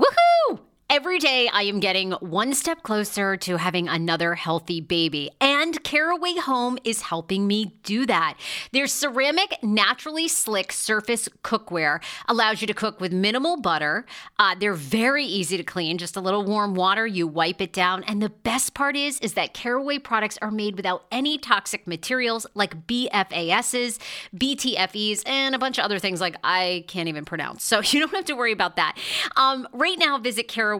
Woohoo! Every day I am getting one step closer to having another healthy baby, and Caraway Home is helping me do that. Their ceramic, naturally slick surface cookware allows you to cook with minimal butter. Uh, they're very easy to clean, just a little warm water, you wipe it down. And the best part is, is that Caraway products are made without any toxic materials like PFASs, PTFEs, and a bunch of other things like I can't even pronounce. So you don't have to worry about that. Um, right now, visit Caraway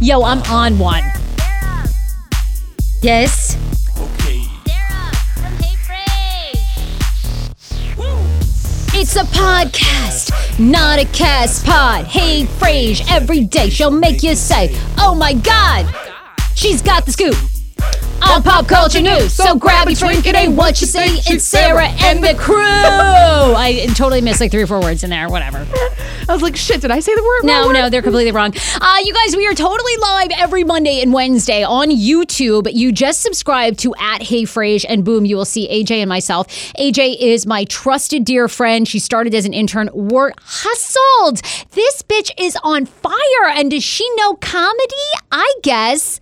Yo, I'm on one. Yes. Okay. It's a podcast, not a cast pod. Hey, Frase, every day she'll make you say, Oh my god, she's got the scoop on pop culture news. So grab a drink, it ain't what you see. It's Sarah and the crew. I totally missed like three or four words in there, whatever. I was like, shit, did I say the word? No, wrong no, they're completely wrong. Uh, you guys, we are totally live every Monday and Wednesday on YouTube. You just subscribe to at Hey Frase, and boom, you will see AJ and myself. AJ is my trusted dear friend. She started as an intern, work hustled. This bitch is on fire, and does she know comedy? I guess.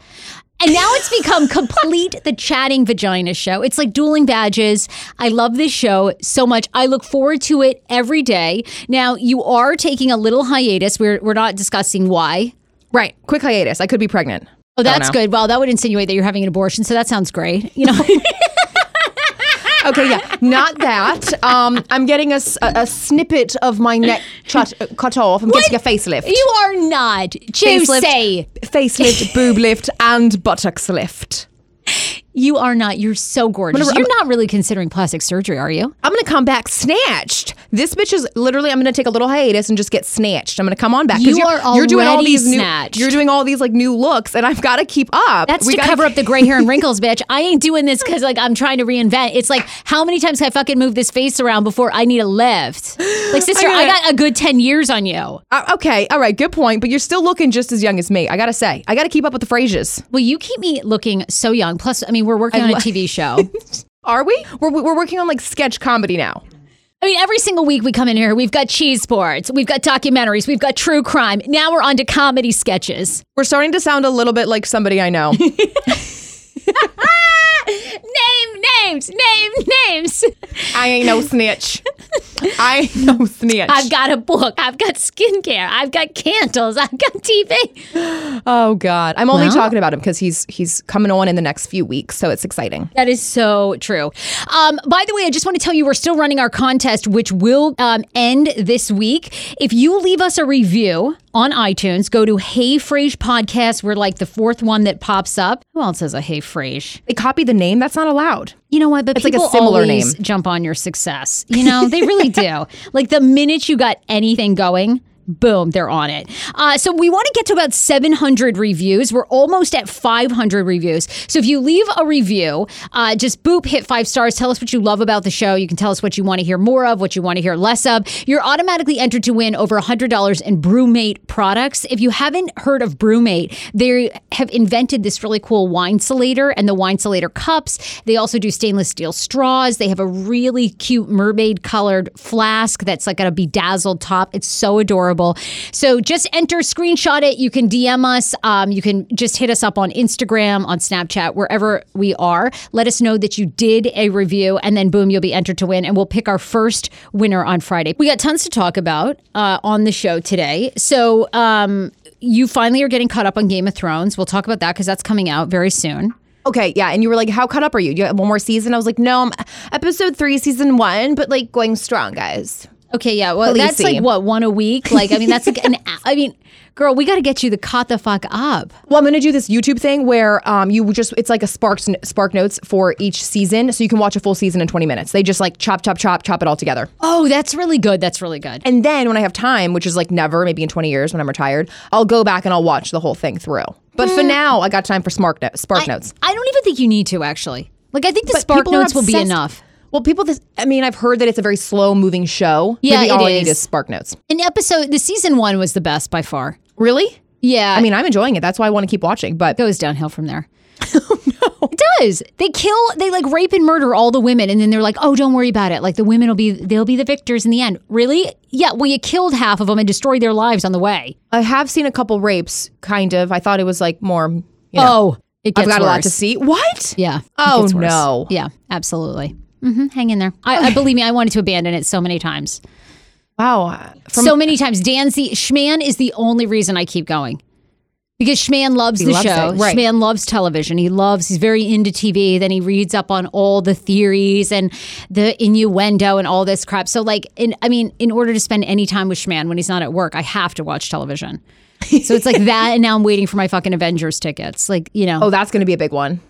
And now it's become complete the chatting vagina show. It's like dueling badges. I love this show so much. I look forward to it every day. Now you are taking a little hiatus. We're we're not discussing why. Right. Quick hiatus. I could be pregnant. Oh, that's good. Well, that would insinuate that you're having an abortion, so that sounds great. You know. Okay, yeah, not that. Um, I'm getting a, s- a- a snippet of my neck cut, uh, cut off. I'm getting a facelift. you are not. Facelift, Juicy. facelift, boob lift, and buttocks lift. You are not. You're so gorgeous. gonna- You're not really considering plastic surgery, are you? I'm gonna come back snatched. This bitch is literally. I'm gonna take a little hiatus and just get snatched. I'm gonna come on back. You you're, are you're doing all already these new. snatched. You're doing all these like new looks, and I've got to keep up. That's We to gotta cover up the gray hair and wrinkles, bitch. I ain't doing this because like I'm trying to reinvent. It's like how many times can I fucking move this face around before I need a lift? Like sister, I, gotta- got a good ten years on you. Uh, okay, all right, good point. But you're still looking just as young as me. I gotta say, I gotta keep up with the Frasiers. Well, you keep me looking so young. Plus, I mean, we're working on a TV show. Are we? We're, we're working on like sketch comedy now. I mean, every single week we come in here, we've got cheese boards, we've got documentaries, we've got true crime. Now we're on to comedy sketches. We're starting to sound a little bit like somebody I know. Name names, names, names. I ain't no snitch. I ain't no snitch. I've got a book. I've got skincare. I've got candles. I've got TV. oh God, I'm only Well- talking about him because he's he's coming on in the next few weeks, so it's exciting. That is so true. Um, by the way, I just want to tell you we're still running our contest, which will um, end this week. If you leave us a review on iTunes, go to Hey Frase Podcast. We're like the fourth one that pops up. Who else has a Hey Frase? They copy the name. That's not allowed. You know what? But It's like a people similar always name. jump on your success. You know, they really do. like the minute you got anything going, boom, they're on it. Uh, so we want to get to about 700 reviews. We're almost at 500 reviews. So if you leave a review, uh, just boop, hit five stars. Tell us what you love about the show. You can tell us what you want to hear more of, what you want to hear less of. You're automatically entered to win over $100 in BruMate products. If you haven't heard of BruMate, they have invented this really cool Winesulator and the Winesulator cups. They also do stainless steel straws. They have a really cute mermaid colored flask that's like got a bedazzled top. It's so adorable. So just enter, screenshot it. You can DM us. Um, you can just hit us up on Instagram, on Snapchat, wherever we are. Let us know that you did a review, and then boom, you'll be entered to win. And we'll pick our first winner on Friday. We got tons to talk about uh, on the show today. So um, you finally are getting caught up on Game of Thrones. We'll talk about that because that's coming out very soon. Okay, yeah, and you were like, "How caught up are you? You have one more season?" I was like, "No, I'm episode three, season one, but like going strong, guys." Okay, yeah. Well, Khaleesi. that's like what one a week. Like, I mean, that's like an. I mean, girl, we got to get you the caught the fuck up. Well, I'm gonna do this YouTube thing where um you just it's like a spark spark notes for each season, so you can watch a full season in 20 minutes. They just like chop chop chop chop it all together. Oh, that's really good. That's really good. And then when I have time, which is like never, maybe in 20 years when I'm retired, I'll go back and I'll watch the whole thing through. But for now, I got time for spark no- spark notes. I don't even think you need to actually. Like, I think the But spark notes will be enough. Well, people, this, I mean, I've heard that it's a very slow moving show. Yeah, Maybe it all I need is. is spark notes. An episode, the season one was the best by far. Really? Yeah, I mean, I'm enjoying it. That's why I want to keep watching. But it goes downhill from there. Oh, It does. They kill, they like rape and murder all the women, and then they're like, "Oh, don't worry about it. Like the women will be, they'll be the victors in the end." Really? Yeah. Well, you killed half of them and destroyed their lives on the way. I have seen a couple rapes, kind of. I thought it was like more, you know, oh, it gets I've got a lot to see. What? Yeah. it Oh, gets worse. no. Yeah, absolutely. Hmm hang in there. I, I believe me. I wanted to abandon it so many times. Wow. From, so many times. Dan's the Schman is the only reason I keep going. Because Schman loves the loves show. it, right. Schman loves television. He loves, he's very into TV. Then he reads up on all the theories and the innuendo and all this crap. So, like, in, I mean, in order to spend any time with Schman when he's not at work, I have to watch television. so it's like that. And now I'm waiting for my fucking Avengers tickets. Like, you know, oh, that's going to be a big one.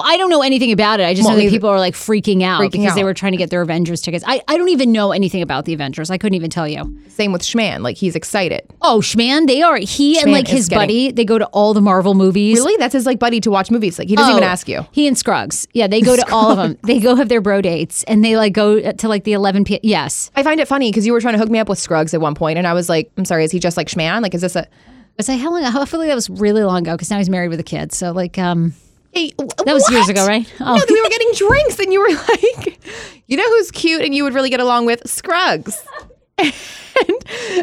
I don't know anything about it. I just Well, know that people are like freaking out Freaking because they were trying to get their Avengers tickets. I, I don't even know anything about the Avengers. I couldn't even tell you. Same with Schman. Like, he's excited. Oh, Schman, they are he and like his getting- buddy. They go to all the Marvel movies. Really? That's his like buddy to watch movies. Like, he doesn't even Oh, ask you. He and Scruggs. Yeah, they go to all of them. They go have their bro dates and they like go to like the 11 p. Yes. I find it funny because you were trying to hook me up with Scruggs at one point, and I was like, I'm sorry, is he just like Schman? Like, is this a. I Was I how long? I feel like that was really long ago because now he's married with a kid. So like, um, Hey, that was years ago, right? Oh. No, we were getting drinks, and you were like, you know who's cute and you would really get along with? Scruggs. and,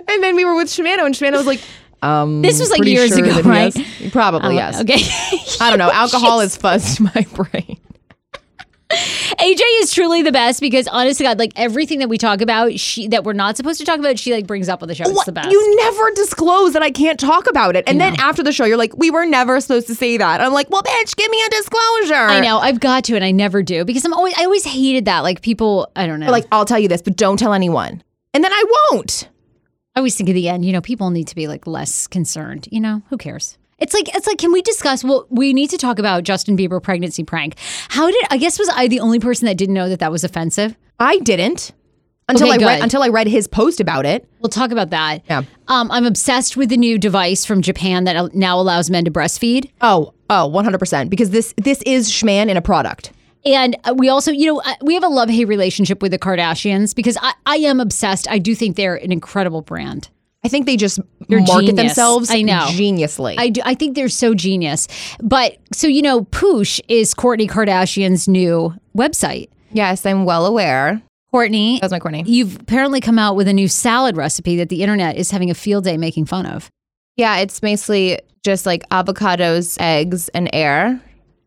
and then we were with Shimano, and Shimano was like, um, This was, like, years sure ago, right? Yes. Probably, yes. Okay. I don't know. Alcohol has fuzzed my brain. AJ is truly the best because honest to God, like everything that we talk about, she that we're not supposed to talk about, she like brings up on the show. It's What? the best. You never disclose that I can't talk about it. And then after the show, you're like, we were never supposed to say that. I'm like, well, bitch, give me a disclosure. I know I've got to, and I never do because I'm always I always hated that. Like people, I don't know. Like, I'll tell you this, but don't tell anyone. And then I won't. I always think at the end, you know, people need to be like less concerned. You know, who cares? It's like it's like, can we discuss? Well, we need to talk about Justin Bieber pregnancy prank. How did I guess was I the only person that didn't know that that was offensive? I didn't until Okay, I read until I read his post about it. We'll talk about that. Yeah. Um, I'm obsessed with the new device from Japan that now allows men to breastfeed. Oh, oh, 100% because this this is Schman in a product. And uh, we also, you know, uh, we have a love hate relationship with the Kardashians because I, I am obsessed. I do think they're an incredible brand. I think they just They're market genius. themselves I know. geniusly. I, do, I think they're so genius. But so, you know, Poosh is Kourtney Kardashian's new website. yes, I'm well aware. Kourtney, That's my Kourtney. you've apparently come out with a new salad recipe that the internet is having a field day making fun of. Yeah, it's basically just like avocados, eggs, and air,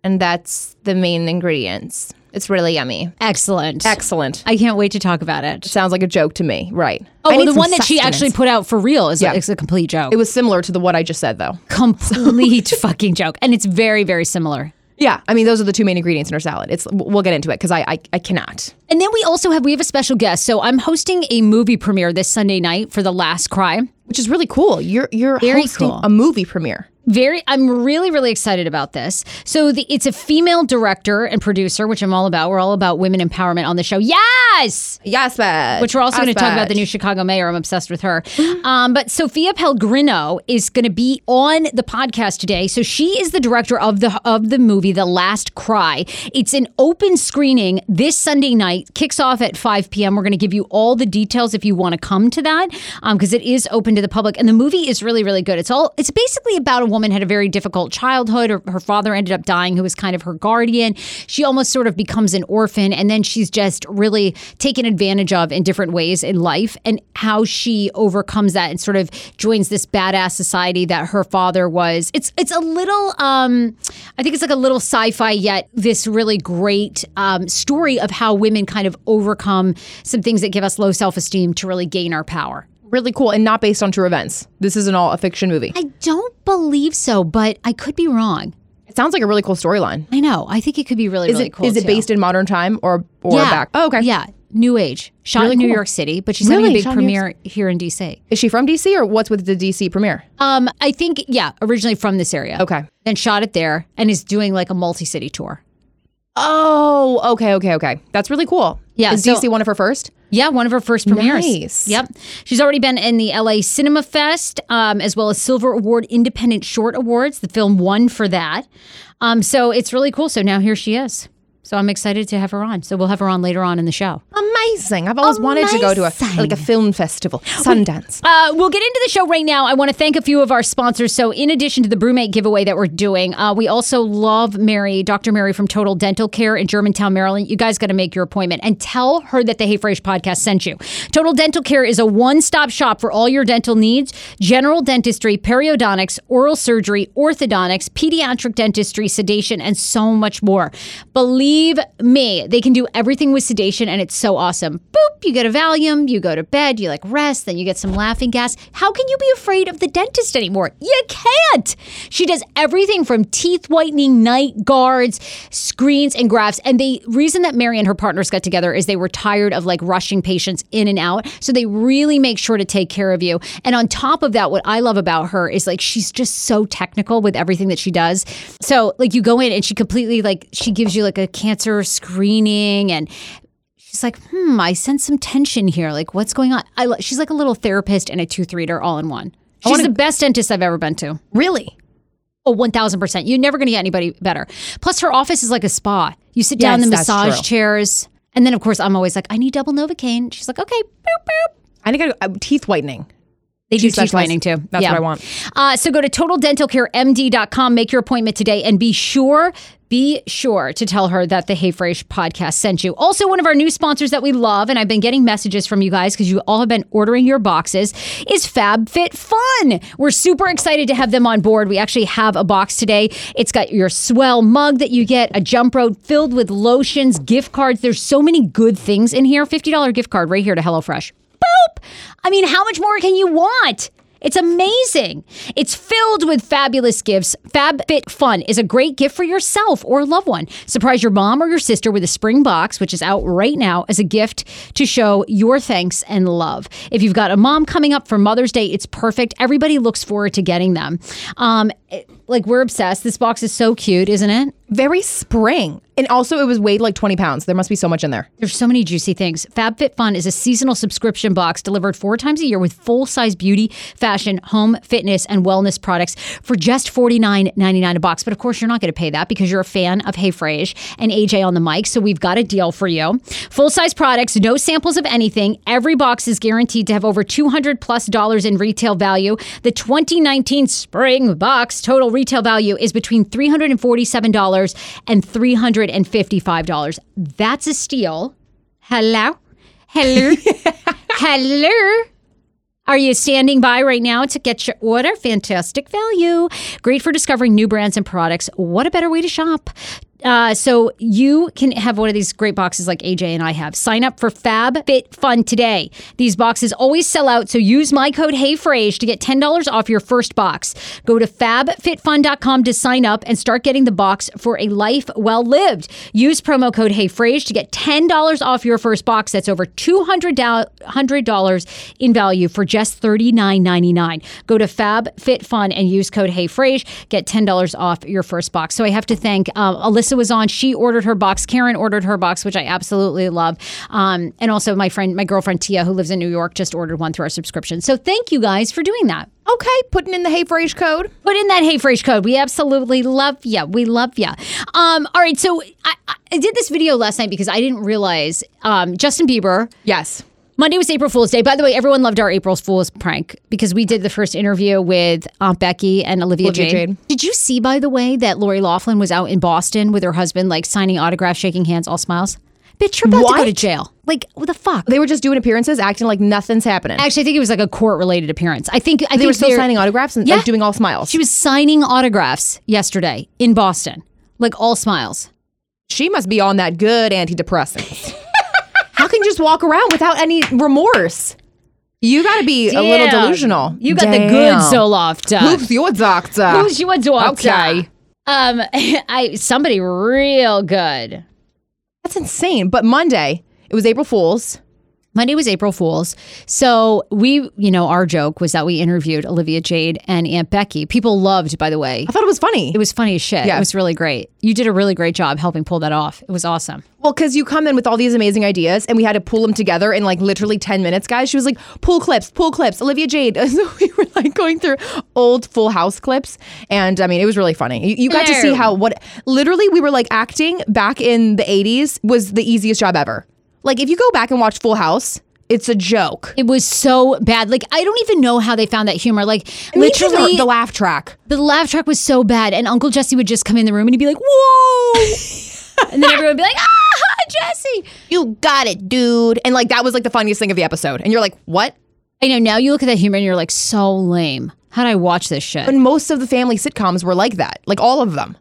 and that's the main ingredients. It's really yummy. Excellent. Excellent. I can't wait to talk about it. Sounds like a joke to me. Right. Oh, I well, need the some one that she sustenance. actually put out for real is, Yeah. is a complete joke. It was similar to the what I just said, though. complete fucking joke, and it's very, very similar. Yeah. I mean, those are the two main ingredients in her salad. It's we'll get into it because I, I I cannot. And then we also have we have a special guest. So I'm hosting a movie premiere this Sunday night for The Last Cry. Which is really cool. You're you're Very hosting cool. a movie premiere. Very, I'm really, really excited about this. So the, it's a female director and producer, which I'm all about. We're all about women empowerment on the show. Yes. Yes, bitch. Which we're also Yes, going to talk about the new Chicago mayor. I'm obsessed with her. Um, but Sophia Pellegrino is going to be on the podcast today. So she is the director of the of the movie The Last Cry. It's an open screening this Sunday night. Kicks off at 5 p.m. We're going to give you all the details if you want to come to that because it is open to the public. And the movie is really, really good. It's all. It's basically about a woman had a very difficult childhood. Her, her father ended up dying, who was kind of her guardian. She almost sort of becomes an orphan, and then she's just really taken advantage of in different ways in life, and how she overcomes that and sort of joins this badass society that her father was. It's it's a little, um, I think it's like a little sci-fi, yet this really great um, story of how women kind of overcome some things that give us low self-esteem to really gain our power. Really cool and not based on true events. This isn't all a fiction movie. I don't believe so, but I could be wrong. It sounds like a really cool storyline. I know. I think it could be really, Is really it cool. is it too. based in modern time or or yeah. back? Oh, okay. Yeah. New Age. Shot Really in New cool. York City, but she's having a big Shot premiere here in DC. Is she from DC or what's with the DC premiere? Um, I think, yeah, originally from this area. Okay. Then shot it there and is doing like a multi city tour. Oh, okay, okay, okay. That's really cool. Yeah, Is so- DC one of her first? Yeah, one of her first premieres. Nice. Yep. She's already been in the LA Cinema Fest, um, as well as Silver Award Independent Short Awards. The film won for that. Um, so it's really cool. So now here she is. So I'm excited to have her on. So we'll have her on later on in the show. Amazing. I've always wanted to go to a like a film festival, Sundance. Uh, we'll get into the show right now. I want to thank a few of our sponsors. So, in addition to the BruMate giveaway that we're doing, uh, we also love Mary, Dr. Mary from Total Dental Care in Germantown, Maryland. You guys got to make your appointment and tell her that the Hey Fresh podcast sent you. Total Dental Care is a one stop shop for all your dental needs general dentistry, periodontics, oral surgery, orthodontics, pediatric dentistry, sedation, and so much more. Believe me, they can do everything with sedation, and it's so awesome. Boop, you get a Valium, you go to bed, you like rest, then you get some laughing gas. How can you be afraid of the dentist anymore? You can't. She does everything from teeth whitening, night guards, screens, and grafts. And the reason that Mary and her partners got together is they were tired of like rushing patients in and out. So they really make sure to take care of you. And on top of that, what I love about her is like she's just so technical with everything that she does. So like you go in and she completely like she gives you like a cancer screening and She's like, hmm, I sense some tension here. Like, what's going on? I, she's like a little therapist and a tooth reader all in one. She's the best dentist I've ever been to. Really? Oh, 1000%. You're never going to get anybody better. Plus, her office is like a spa. You sit down Yes, in the massage chairs. And then, of course, I'm always like, I need double Novocaine. She's like, okay, boop, boop. I think I uh, teeth whitening. They do teeth whitening too. That's Yeah. what I want. Uh, so go to totaldentalcaremd.com, make your appointment today, and be sure, be sure to tell her that the Hey Fresh podcast sent you. Also, one of our new sponsors that we love, and I've been getting messages from you guys because you all have been ordering your boxes, is FabFitFun. We're super excited to have them on board. We actually have a box today. It's got your swell mug that you get, a jump rope filled with lotions, gift cards. There's so many good things in here. $50 gift card right here to HelloFresh. Boop! I mean, how much more can you want? It's amazing. It's filled with fabulous gifts. FabFit Fun is a great gift for yourself or a loved one. Surprise your mom or your sister with a spring box, which is out right now as a gift to show your thanks and love. If you've got a mom coming up for Mother's Day, it's perfect. Everybody looks forward to getting them. Um, it- like we're obsessed. This box is so cute, isn't it? Very spring. And also, it was weighed like 20 pounds. There must be so much in there. There's so many juicy things. FabFitFun is a seasonal subscription box delivered four times a year with full-size beauty, fashion, home, fitness, and wellness products for just $49.99 a box. But of course, you're not going to pay that because you're a fan of Hey Frase and AJ on the mic. So we've got a deal for you. Full-size products, no samples of anything. Every box is guaranteed to have over 200 plus dollars in retail value. The 2019 spring box total retail value is between $347 and $355. That's a steal. Hello? Hello? Hello? Are you standing by right now to get your order? Fantastic value. Great for discovering new brands and products. What a better way to shop. Uh, so you can have one of these great boxes like AJ and I have. Sign up for Fab Fit Fun today. These boxes always sell out, so use my code HeyFrase to get $10 off your first box. Go to fabfitfun.com to sign up and start getting the box for a life well lived. Use promo code HeyFrase to get $10 off your first box. That's over $200 in value for just $39.99. Go to FabFitFun and use code HeyFrase. Get $10 off your first box. So I have to thank uh, Alyssa was on. She ordered her box. Karen ordered her box, which I absolutely love. Um, and also my friend, my girlfriend Tia, who lives in New York, just ordered one through our subscription. So thank you guys for doing that. Okay, putting in the Hey code. Put in that Hey code. We absolutely love you. We love you. Um, all right, so I, I did this video last night because I didn't realize um, Justin Bieber. Yes. Monday was April Fool's Day. By the way, everyone loved our April Fool's prank because we did the first interview with Aunt Becky and Olivia, Olivia Jade. Jade. Did you see, by the way, that Lori Loughlin was out in Boston with her husband, like signing autographs, shaking hands, all smiles? Bitch, you're about to go to jail. Like, what the fuck? They were just doing appearances, acting like nothing's happening. Actually, I think it was like a court related appearance. I think I they think were still signing autographs and Yeah. like doing all smiles. She was signing autographs yesterday in Boston, like all smiles. she must be on that good antidepressants. How can just walk around without any remorse? You got to be a little delusional. You got the Damn. good Zoloft. Who's your doctor? Who's your doctor? Okay. Um, I somebody real good. That's insane. But Monday, it was April Fool's. Monday was April Fool's. So we, you know, our joke was that we interviewed Olivia Jade and Aunt Becky. People loved, by the way. I thought it was funny. It was funny as shit. Yeah. It was really great. You did a really great job helping pull that off. It was awesome. Well, because you come in with all these amazing ideas, and we had to pull them together in like literally 10 minutes, guys. She was like, pull clips, pull clips, Olivia Jade. So we were like going through old Full House clips. And I mean, it was really funny. You, you got to see how what literally we were like acting back in the 80s was the easiest job ever. Like, if you go back and watch Full House, it's a joke. It was so bad. Like I don't even know how they found that humor. Like literally, the, the laugh track. the laugh track was so bad, and Uncle Jesse would just come in the room and he'd be like, "Whoa," and then everyone would be like, "Ah, Jesse." You got it, dude. And like, that was like the funniest thing of the episode. And you're like, what? I know. Now you look at that humor and you're like, so lame. How did I watch this shit? And most of the family sitcoms were like that, like all of them.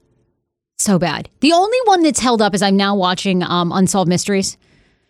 So bad. The only one that's held up is I'm now watching um, Unsolved Mysteries.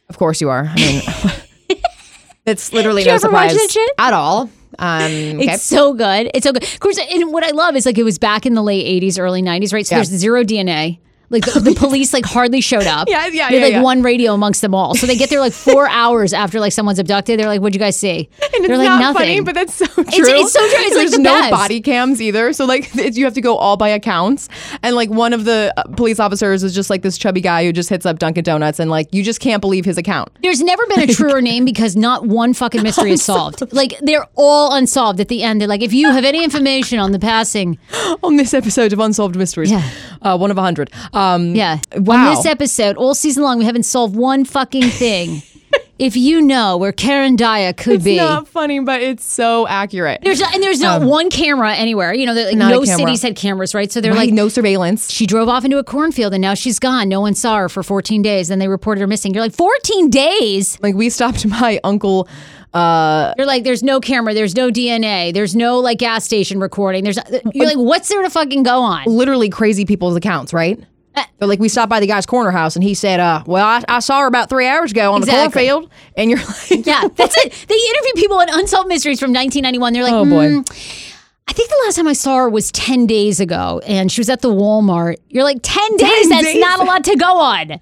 Of course you are. I mean, it's literally no surprise at all. Um, okay. It's so good. It's so good. Of course, and what I love is like it was back in the late 80s, early 90s, right? So Yeah. there's zero DNA. Like the, the police like hardly showed up. Yeah, yeah, They had yeah, like yeah. one radio amongst them all. So they get there like four hours after like someone's abducted. They're like, "What'd you guys see?" And They're it's like, not "Nothing." funny, but that's so true. it's so true. It's, like, There's the no best. body cams either, so like it's, you have to go all by accounts. And like one of the uh, police officers is just like this chubby guy who just hits up Dunkin' Donuts, and like you just can't believe his account. There's never been a truer name because not one fucking mystery is solved. Like they're all unsolved at the end. They're like, if you have any information on the passing, On this episode of Unsolved Mysteries, Yeah. uh, one of a hundred. Um, yeah. Wow. On this episode, all season long, we haven't solved one fucking thing. if you know where Karen Daya could it's be, It's not funny, but it's so accurate. there's and there's not one camera anywhere. You know, like Um, Not no cities had cameras, right? So they're Right, like, no surveillance. she drove off into a cornfield and now she's gone. No one saw her for 14 days. Then they reported her missing. You're like, 14 days? Like we stopped my uncle. Uh, You're like, there's no camera, there's no DNA, there's no like gas station recording. There's you're like, what's there to fucking go on? literally crazy people's accounts, right? They're like, we stopped by the guy's corner house, and he said, "Uh, well, I, I saw her about three hours ago on Exactly. the cornfield." And you're like, Yeah, that's it. They interview people on Unsolved Mysteries from 1991. They're like, Oh, boy. "Mm, I think the last time I saw her was 10 days ago, and she was at the Walmart. You're like, 10 days? That's days? not a lot to go on.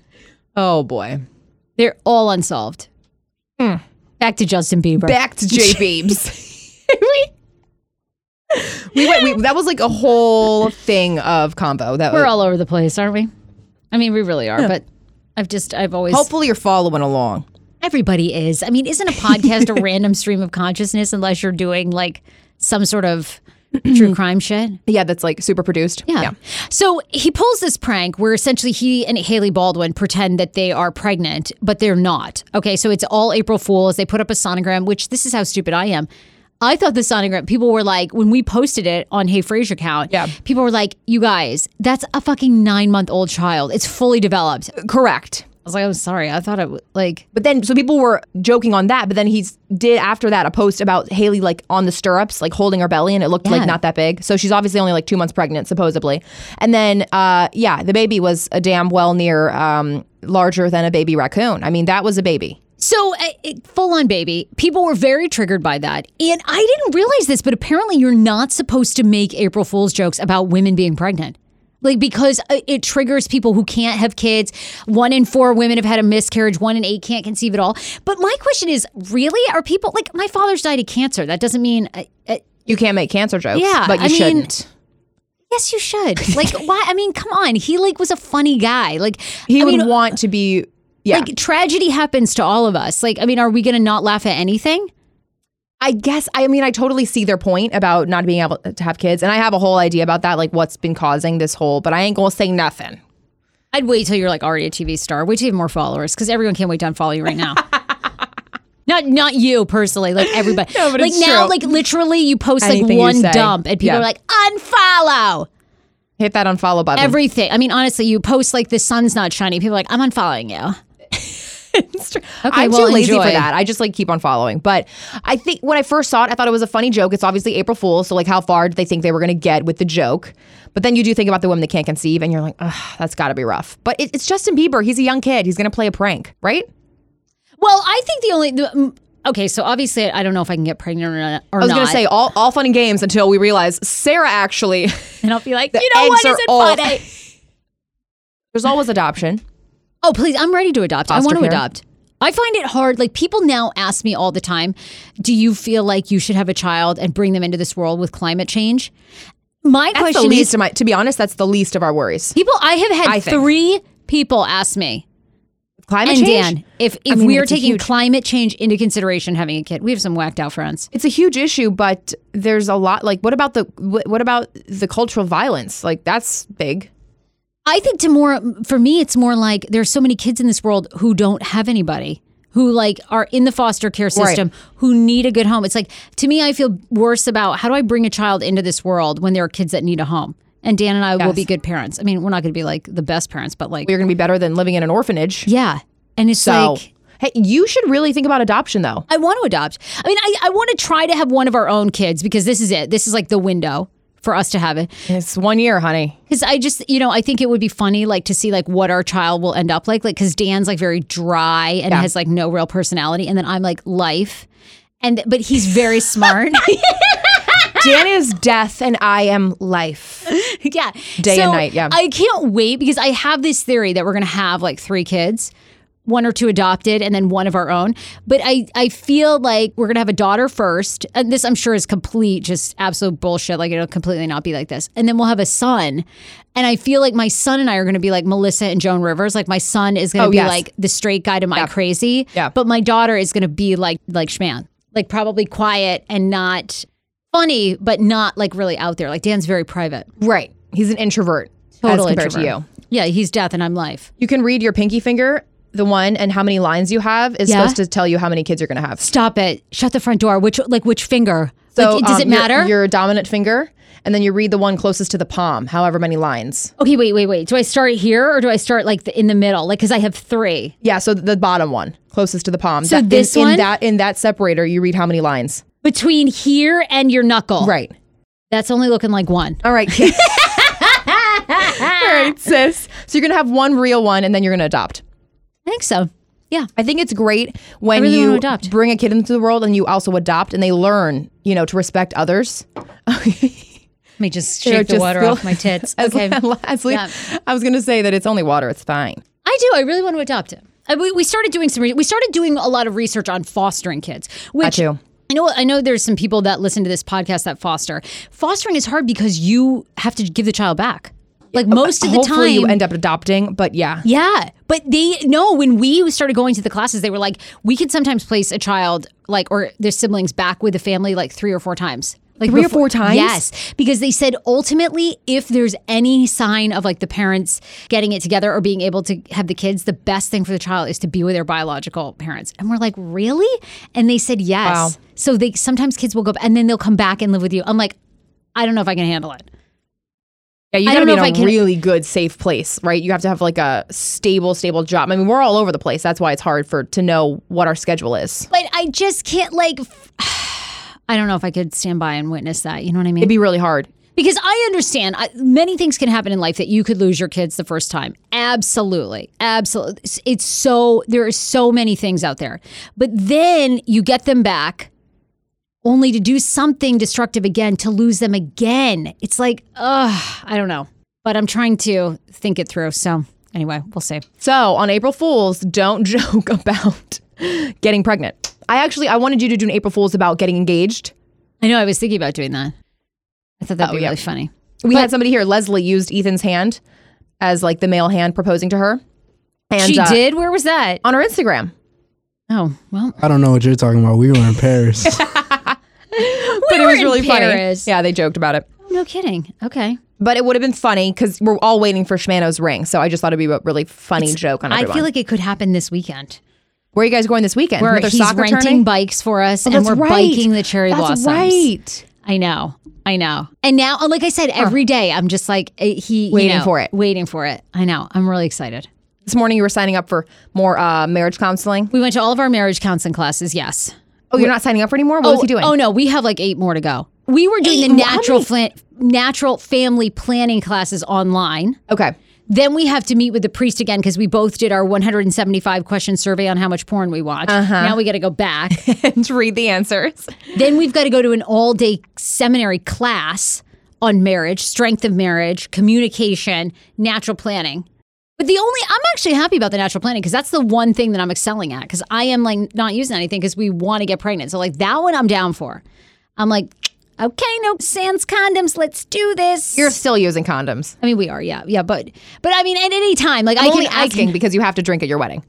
"Oh boy." They're all unsolved. Back to Justin Bieber. Hmm. Back to J Beebs. we went. We, that was like a whole thing of combo. That We're was, all over the place, aren't we? I mean, we really are, but I've just, I've always. hopefully you're following along. Everybody is. I mean, isn't a podcast a random stream of consciousness unless you're doing like some sort of true crime shit? Yeah, that's like super produced. Yeah. So he pulls this prank where essentially he and Hailey Baldwin pretend that they are pregnant, but they're not. Okay. So it's all April Fools. They put up a sonogram, which this is how stupid I am. I thought the sonogram, people were like, when we posted it on Hey Fraser account, Yeah. people were like, you guys, that's a fucking nine month old child. It's fully developed. Correct. I was like, I'm sorry. I thought it was like, But then, so people were joking on that. But then he's did after that a post about Hailey like on the stirrups, like holding her belly, and it looked Yeah. like not that big. So she's obviously only like two months pregnant, supposedly. And then, uh, yeah, the baby was a damn well near um, larger than a baby raccoon. I mean, that was a baby. So uh, full on baby. People were very triggered by that. And I didn't realize this, but apparently you're not supposed to make April Fool's jokes about women being pregnant. Like, because uh, it triggers people who can't have kids. One in four women have had a miscarriage. One in eight can't conceive at all. But my question is really, are people like my father's died of cancer? That doesn't mean, uh, uh, You can't make cancer jokes. Yeah, but you I shouldn't. yes, you should. Like, why? I mean, come on. He like was a funny guy. Like, He I would mean, want to be. Yeah, like tragedy happens to all of us. Like, I mean, are we going to not laugh at anything? I guess I mean I totally see their point about not being able to have kids, and I have a whole idea about that, like what's been causing this whole. But I ain't gonna say nothing. I'd wait till you're like already a TV star. Wait till you have more followers because everyone can't wait to unfollow you right now. not not you personally, like everybody. No, but like it's now, true. like literally, you post like Anything you one dump and people Yeah. are like unfollow Hit that unfollow button. everything. I mean, honestly, you post like the sun's not shining. People are like, I'm unfollowing you. Okay, I'm well, too lazy enjoy. for that. I just like keep on following. But I think when I first saw it, I thought it was a funny joke. It's obviously April Fool's, so like how far did they think they were gonna get with the joke? But then you do think about the women that can't conceive, and you're like, Ugh, that's got to be rough. But it, it's Justin Bieber. He's a young kid. He's gonna play a prank, right? Well, I think the only the, mm, okay. So obviously, I don't know if I can get pregnant or not. Or I was gonna say all, all fun and games until we realize Sarah actually. and I'll be like, you know what? it all- funny? There's always adoption. Oh, please. I'm ready to adopt. I Foster want to care. adopt. I find it hard. Like people now ask me all the time, do you feel like you should have a child and bring them into this world with climate change? My That's the question least is of my. To be honest, that's the least of our worries. people I have had I think. three people ask me Climate and change. Dan if if mean, we are taking huge- climate change into consideration having a kid. We have some whacked out friends. It's a huge issue, but there's a lot. Like, what about the what about the cultural violence? Like, that's big. I think to more for me, it's more like there's so many kids in this world who don't have anybody who like are in the foster care system who need a good home. It's like to me, I feel worse about how do I bring a child into this world when there are kids that need a home. And Dan and I will be good parents. I mean, we're not going to be like the best parents, but like we're gonna be better than living in an orphanage. yeah. And it's So, like hey, you should really think about adoption, though. I want to adopt. I mean, I, I want to try to have one of our own kids because this is it. This is like the window for us to have it. It's one year, honey. Because I just, you know, I think it would be funny, like, to see like what our child will end up like. Like, because Dan's like very dry and Yeah. has like no real personality, and then I'm like life, and but he's very smart. Dan is death, and I am life. yeah, Day So and night, yeah. I can't wait because I have this theory that we're gonna have like three kids. One or two adopted, and then one of our own. But I, I feel like we're gonna have a daughter first, and this I'm sure is complete, just absolute bullshit. Like it'll completely not be like this, and then we'll have a son, and I feel like my son and I are gonna be like Melissa and Joan Rivers. Like my son is gonna Oh, be yes. like the straight guy to my Yeah. crazy, Yeah. But my daughter is gonna be like like Schman, like probably quiet and not funny, but not like really out there. Like Dan's very private. Right. He's an introvert Total as compared to you. Yeah, he's death and I'm life. You can read your pinky finger, the one, and how many lines you have is Yeah. supposed to tell you how many kids you're gonna have. Stop it. Shut the front door. Which like which finger? So like, does um, it matter? Your, dominant finger, and then you read the one closest to the palm, however many lines. okay, wait, wait, wait. Do I start here or do I start like the, in the middle? Like cuz I have 3. Yeah, so the bottom one, closest to the palm. So That- this in, one? in that in that separator, you read how many lines. Between here and your knuckle. Right. That's only looking like one. All right. All right, sis. So you're gonna have one real one, and then you're gonna adopt. I think so. Yeah. I think it's great when really you adopt. bring a kid into the world and you also adopt, and they learn, you know, to respect others. Let me just You shake the just water feel- off my tits. Okay. Lastly, Yeah. I was gonna say that it's only water. It's fine. I do. I really want to adopt him. We, we started doing some. Re- we started doing a lot of research on fostering kids. Which too. I know. I know. There's some people that listen to this podcast that foster. Fostering is hard because you have to give the child back. Like most of the Hopefully, time, you end up adopting, but yeah. yeah, but they no. When we started going to the classes, they were like, we can sometimes place a child like or their siblings back with the family like three or four times. Like Three or four times? Yes, because they said ultimately, if there's any sign of like the parents getting it together or being able to have the kids, the best thing for the child is to be with their biological parents. And we're like, really? And they said yes. Wow. So they sometimes kids will go and then they'll come back and live with you. I'm like, I don't know if I can handle it. Yeah, you gotta don't be know in a can- really good, safe place, right? You have to have like a stable, stable job. I mean, we're all over the place. That's why it's hard for to know what our schedule is. But I just can't like. I don't know if I could stand by and witness that. You know what I mean? It'd be really hard. Because I understand I, many things can happen in life that you could lose your kids the first time. Absolutely. Absolutely. It's so, there are so many things out there. But then you get them back only to do something destructive again, to lose them again. It's like, ugh, I don't know. But I'm trying to think it through. So anyway, we'll see. So on April Fools, don't joke about getting pregnant. I actually I wanted you to do an April Fools about getting engaged. I know I was thinking about doing that. I thought that'd Oh, be yeah. really funny. We had somebody here. Leslie used Ethan's hand as like the male hand proposing to her. And she uh, did? Where was that? on her Instagram. Oh, well, I don't know what you're talking about. We were in Paris. but it was really Paris. funny. Yeah, they joked about it. no kidding. Okay. But it would have been funny because we're all waiting for Shmano's ring. So I just thought it'd be a really funny joke on I feel like it could happen this weekend. Where are you guys going this weekend? Where Another he's soccer renting bikes for us, Oh, and that's we're right. biking the cherry That's blossoms. right. I know. I know. And now, like I said, every day I'm just like eh, he you Waiting know, for it. Waiting for it. I know. I'm really excited. This morning you were signing up for more uh, marriage counseling. We went to all of our marriage counseling classes. Yes. Oh, you're not signing up for anymore? What oh, was he doing? Oh no, we have like eight more to go. We were doing Eight the natural natural family planning classes online. Okay. Then we have to meet with the priest again because we both did our 175 question survey on how much porn we watch. Uh-huh. Now we got to go back. and read the answers. then we've got to go to an all day seminary class on marriage, strength of marriage, communication, natural planning. But the only, I'm actually happy about the natural planning because that's the one thing that I'm excelling at because I am like not using anything because we want to get pregnant. So, like, that one I'm down for. I'm like, okay, no sans condoms, let's do this. You're still using condoms. I mean, we are, yeah, yeah, but, but I mean, at any time, like, I'm I only can, I can, because you have to drink at your wedding.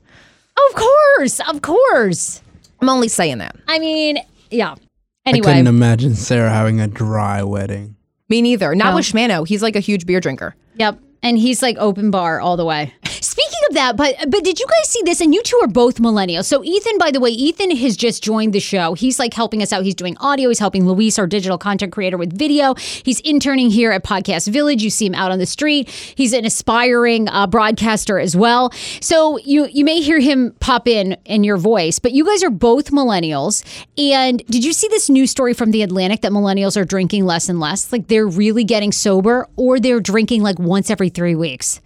of course, of course. I'm only saying that. I mean, yeah. Anyway, I Anyway, couldn't imagine Sarah having a dry wedding. Me neither. Not No. with Shmano. He's like a huge beer drinker. Yep. And he's like open bar all the way. Speaking of that, but but did you guys see this? And you two are both millennials. So Ethan, by the way, Ethan has just joined the show. He's like helping us out. He's doing audio. He's helping Luis, our digital content creator, with video. He's interning here at Podcast Village. You see him out on the street. He's an aspiring uh, broadcaster as well. So you you may hear him pop in in your voice. But you guys are both millennials. And did you see this news story from the Atlantic that millennials are drinking less and less? Like they're really getting sober, or they're drinking like once every three weeks.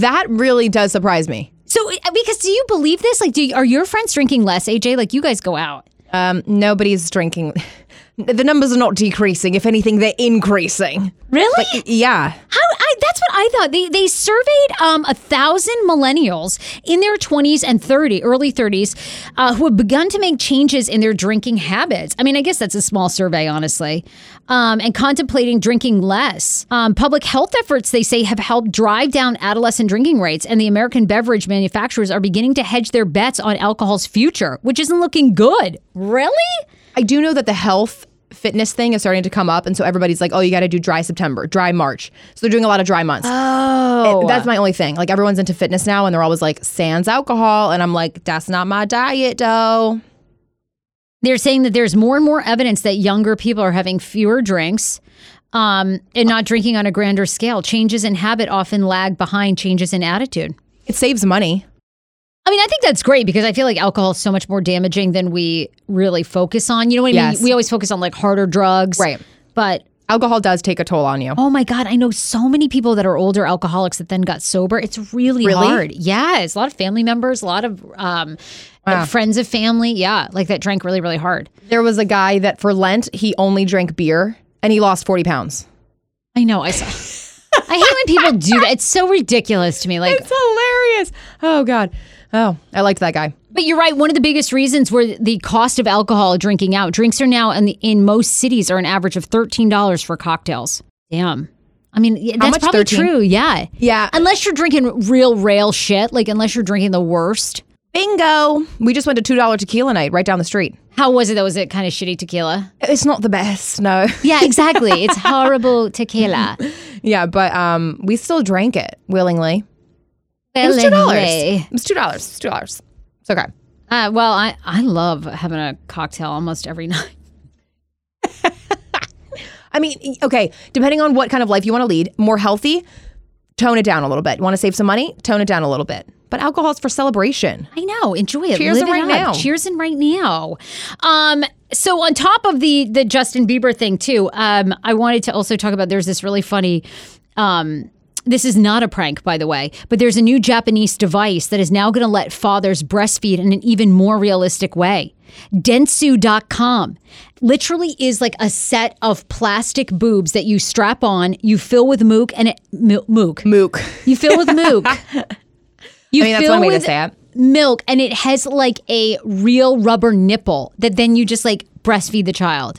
That really does surprise me. So, uh, because do you believe this? Like, do you, are your friends drinking less, AJ? Like, you guys go out. Um, nobody's drinking. The numbers are not decreasing. If anything, they're increasing. Really? Yeah. How? I, I thought. They they surveyed um a thousand millennials in their twenties and thirty, early thirties, uh, who have begun to make changes in their drinking habits. I mean, I guess that's a small survey, honestly. Um, and contemplating drinking less. Um, public health efforts, they say, have helped drive down adolescent drinking rates, and the American beverage manufacturers are beginning to hedge their bets on alcohol's future, which isn't looking good. Really? I do know that the health fitness thing is starting to come up. And so everybody's like, oh, you got to do dry September, dry March. So they're doing a lot of dry months. Oh, That's my only thing. Like everyone's into fitness now and they're always like, sans alcohol. And I'm like, that's not my diet, though. They're saying that there's more and more evidence that younger people are having fewer drinks um, and not drinking on a grander scale. Changes in habit often lag behind changes in attitude. It saves money. I mean, I think that's great because I feel like alcohol is so much more damaging than we really focus on. You know what I Yes. mean? We always focus on like harder drugs. Right. But Alcohol does take a toll on you. oh my God, I know so many people that are older alcoholics that then got sober. It's really, Really? hard. Yeah. It's a lot of family members, a lot of um, friends of family. Yeah. Like that drank really, really hard. There was a guy that for Lent, he only drank beer and he lost 40 pounds. I know. I saw. I hate when people do that. It's so ridiculous to me. Like, It's hilarious. Oh, God. Oh, I liked that guy. but you're right. One of the biggest reasons were the cost of alcohol drinking out. Drinks are now in the, in most cities are an average of thirteen dollars for cocktails. Damn. I mean, that's probably 13? true. Yeah. Yeah. Unless you're drinking real rail shit, like unless you're drinking the worst. Bingo. We just went to $2 tequila night right down the street. How was it though? Was it kind of shitty tequila? It's not the best, no. Yeah, exactly. it's horrible tequila. yeah, but um, we still drank it willingly. It was $2. Willingly. It was $2. It's $2. It's okay. Uh, well, I, I love having a cocktail almost every night. I mean, okay, depending on what kind of life you want to lead, more healthy, tone it down a little bit. Want to save some money? Tone it down a little bit. But alcohol is for celebration. I know. Enjoy it. Cheers Live it right up. now. Cheers in right now. Um, so on top of the the Justin Bieber thing too, um, I wanted to also talk about. There's this really funny. Um, this is not a prank, by the way, but there's a new Japanese device that is now going to let fathers breastfeed in an even more realistic way. Dentsu.com literally is like a set of plastic boobs that you strap on, you fill with mook and it mook. Mook. You fill with mook. You I mean, that's fill one way to with say it. milk and it has like a real rubber nipple that then you just like breastfeed the child.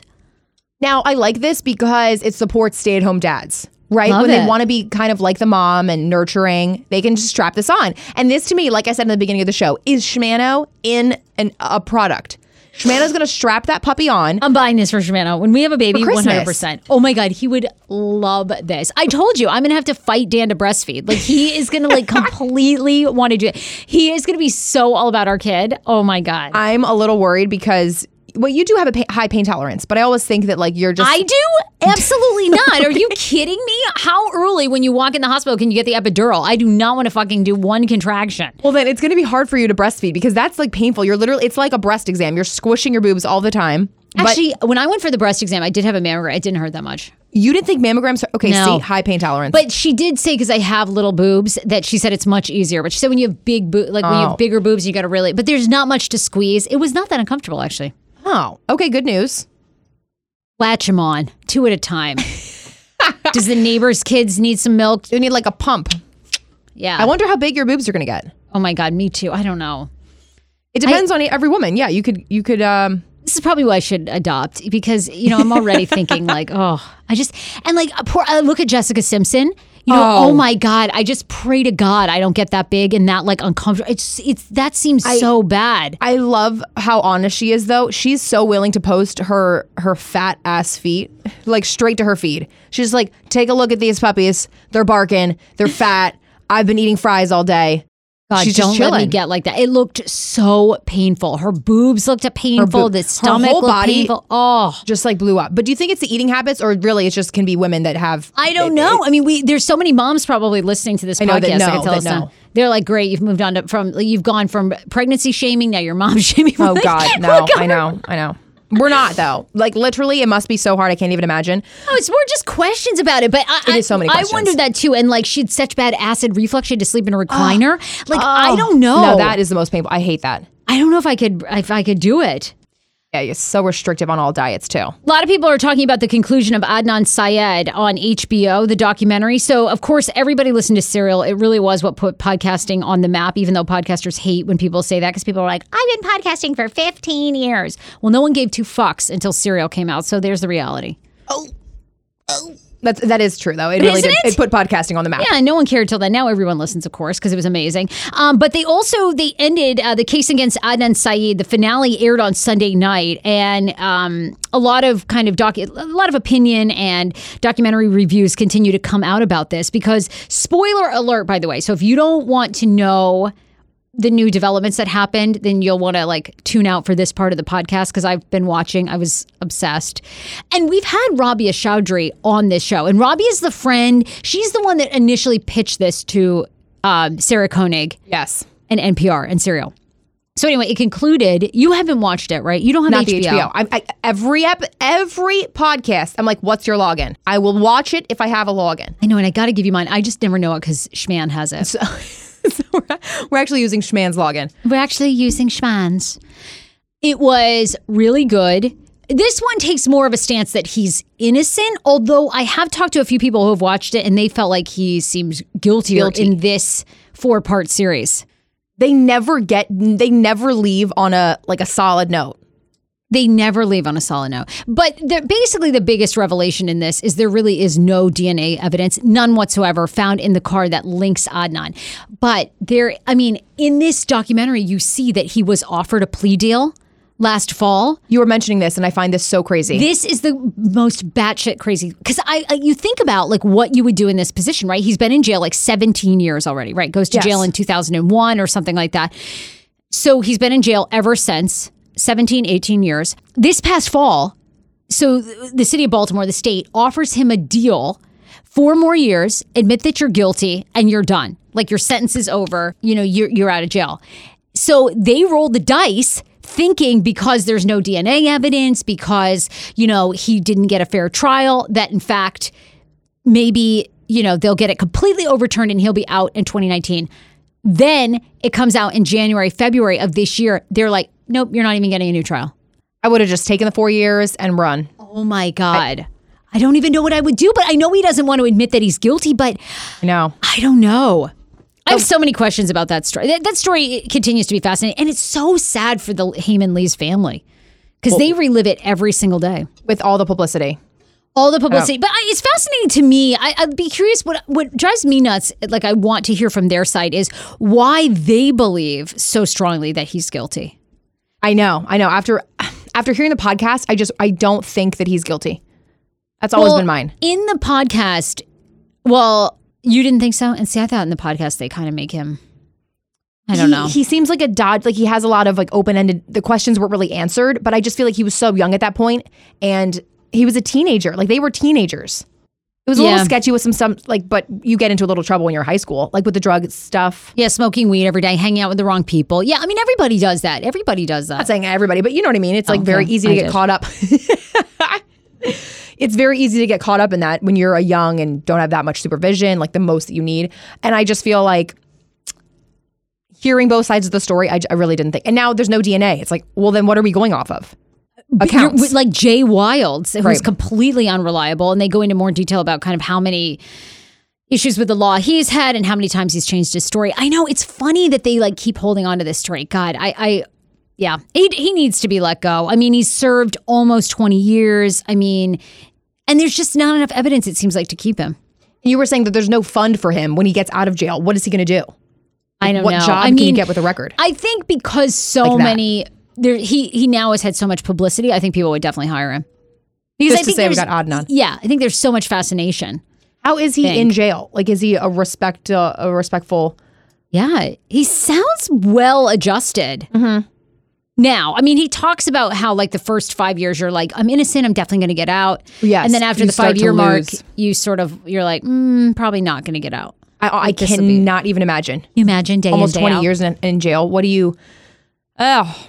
Now, I like this because it supports stay at home dads, right? Love when it. they want to be kind of like the mom and nurturing, they can just strap this on. And this to me, like I said in the beginning of the show, is Shimano in an, a product. Shimano's going to strap that puppy on. I'm buying this for Shimano. When we have a baby, 100%. Oh my God, he would love this. I told you, I'm going to have to fight Dan to breastfeed. Like, he is going to like completely want to do it. He is going to be so all about our kid. Oh my God. I'm a little worried because, well, you do have a pa- high pain tolerance, but I always think that like you're just. I do? Absolutely not. Are you kidding me? How early when you walk in the hospital can you get the epidural? I do not want to fucking do one contraction. well, then it's going to be hard for you to breastfeed because that's like painful. You're literally, it's like a breast exam. You're squishing your boobs all the time. But Actually, when I went for the breast exam, I did have a mammogram. It didn't hurt that much. you didn't think mammograms are, okay, No. see, high pain tolerance. But she did say because I have little boobs that she said it's much easier. But she said when you have big boob, like when you Oh. have bigger boobs, you got to really. But there's not much to squeeze. It was not that uncomfortable actually. Oh, okay, good news. Latch them on two at a time. Does the neighbor's kids need some milk? You need like a pump. Yeah. I wonder how big your boobs are going to get. oh my god, me too. I don't know. It depends on every woman. Yeah, you could you could um This is probably why I should adopt because you know I'm already thinking like, oh, I just and like poor. I look at Jessica Simpson. You know, oh. Oh. my God! I just pray to God I don't get that big and that like uncomfortable. It's it's that seems so bad. I love how honest she is though. She's so willing to post her her fat ass feet like straight to her feed. She's like, "Take a look at these puppies. They're barking. They're fat. I've been eating fries all day." God, She's don't let me get like that. It looked so painful. Her boobs looked painful. boob- the stomach whole looked body- painful. Oh, Just like blew up. But do you think it's the eating habits or really it just can be women that have I don't know. I mean, we there's so many moms probably listening to this I podcast. that I can tell that us. They're like, great, you've moved on to from you've gone from pregnancy shaming now you're mom shaming. Oh Like, god, no. I know. I know. We're not though. Like literally it must be so hard I can't even imagine. No, it's more just questions about it. But I, It I, is so many I questions. wondered that too. And like she had such bad acid reflux, she had to sleep in a recliner. like I oh. don't know. Oh. No, that is the most painful. I hate that. I don't know if I could if I could do it. You're so restrictive on all diets too. A lot of people are talking about the conclusion of Adnan Syed on HBO, the documentary. So, of course, everybody listened to Serial. It really was what put podcasting on the map, even though podcasters hate when people say that because people are like, I've been podcasting for 15 years. Well, no one gave two fucks until Serial came out. So, there's the reality. That's that is true though. It really isn't did. it? It put podcasting on the map. Yeah, no one cared till then. Now everyone listens, of course, because it was amazing. Um, but they also they ended uh, the case against Adnan Syed. The finale aired on Sunday night, and um, a lot of kind of doc, a lot of opinion and documentary reviews continue to come out about this because spoiler alert, by the way. So if you don't want to know the new developments that happened, then you'll want to like tune out for this part of the podcast because I've been watching. I was obsessed. And we've had Rabia Chaudry on this show. And Rabia is the friend. She's the one that initially pitched this to um, Sarah Koenig Yes. and NPR and Serial. So anyway, it concluded. You haven't watched it, right? You don't have Not HBO. the HBO. I, I, every ep, every podcast, I'm like, "What's your login?" I will watch it if I have a login. I know, and I got to give you mine. I just never know it because Schman has it. so we're, we're actually using Schman's login. We're actually using Schmans. It was really good. This one takes more of a stance that he's innocent, although I have talked to a few people who have watched it and they felt like he seems guiltier Guilty. in this four part series. They never get. They never leave on a like a solid note. They never leave on a solid note. But the, basically, the biggest revelation in this is there really is no DNA evidence, none whatsoever, found in the car that links Adnan. But there, I mean, in this documentary, you see that he was offered a plea deal last fall. You were mentioning this, and I find this so crazy. This is the most batshit crazy because I, I you think about like what you would do in this position, right? He's been in jail like 17 years already, right? Goes to Yes. jail in 2001 or something like that. So he's been in jail ever since 17, 18 years. This past fall, so the city of Baltimore, the state, offers him a deal four more years, admit that you're guilty, and you're done. Like your sentence is over, you know, you're, you're out of jail. So they roll the dice thinking because there's no DNA evidence, because, you know, he didn't get a fair trial, that in fact, maybe, you know, they'll get it completely overturned and he'll be out in 2019. Then it comes out in January, February of this year. They're like, nope, you're not even getting a new trial. I would have just taken the four years and run. Oh my God. I, don't even know what I would do, but I know he doesn't want to admit that he's guilty, but I know. I don't know. I have so many questions about that story. That, that story continues to be fascinating. And it's so sad for the Hae Min Lee's family because they relive it every single day. With all the publicity. All the publicity. But I, it's fascinating to me. I, I'd be curious what, what drives me nuts, like I want to hear from their side, is why they believe so strongly that he's guilty. I know. I know. After after hearing the podcast, I just I don't think that he's guilty. That's always Well, been mine. In the podcast, well, you didn't think so? And see, I thought in the podcast they kind of make him. I don't he, know. He seems like a dodge. Like he has a lot of like open ended. The questions weren't really answered, but I just feel like he was so young at that point, and he was a teenager. Like they were teenagers. It was a Yeah. little sketchy with some some like, but you get into a little trouble when you're high school, like with the drug stuff. yeah, smoking weed every day, hanging out with the wrong people. Yeah, I mean everybody does that. Everybody does that. not saying everybody, but you know what I mean. It's like very easy to I get did. caught up. it's very easy to get caught up in that when you're a young and don't have that much supervision, like the most that you need. And I just feel like hearing both sides of the story, I, I really didn't think. And now there's no DNA. It's like, well, then what are we going off of? Accounts. like Jay Wilds, who's Right. completely unreliable, and they go into more detail about kind of how many issues with the law he's had and how many times he's changed his story. I know it's funny that they like keep holding on to this story. God, I, I yeah, he he needs to be let go. I mean, he's served almost twenty years. I mean, and there's just not enough evidence. It seems like to keep him. You were saying that there's no fund for him when he gets out of jail. What is he going to do? I don't what know. job I can mean, you get with a record? I think because so Like many there, he he now has had so much publicity. I think people would definitely hire him. Because Just I to think say we got Adnan. Yeah, I think there's so much fascination. How is he think. in jail? Like, is he a respect uh, a respectful? Yeah, he sounds well adjusted. Mm-hmm. Now, I mean, he talks about how like the first five years you're like, I'm innocent, I'm definitely going to get out. Yes, and then after the five year mark, you sort of you're like, mm, probably not going to get out. I, I Like, be- cannot even imagine. You imagine day Almost day 20 out. years in, in jail. What do you? Oh,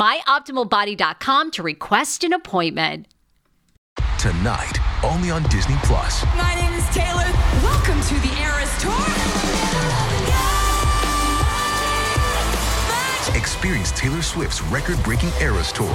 myoptimalbody.com to request an appointment. Tonight, only on Disney Plus. My name is Taylor. Welcome to the Eras Tour. Experience Taylor Swift's record breaking Eras Tour.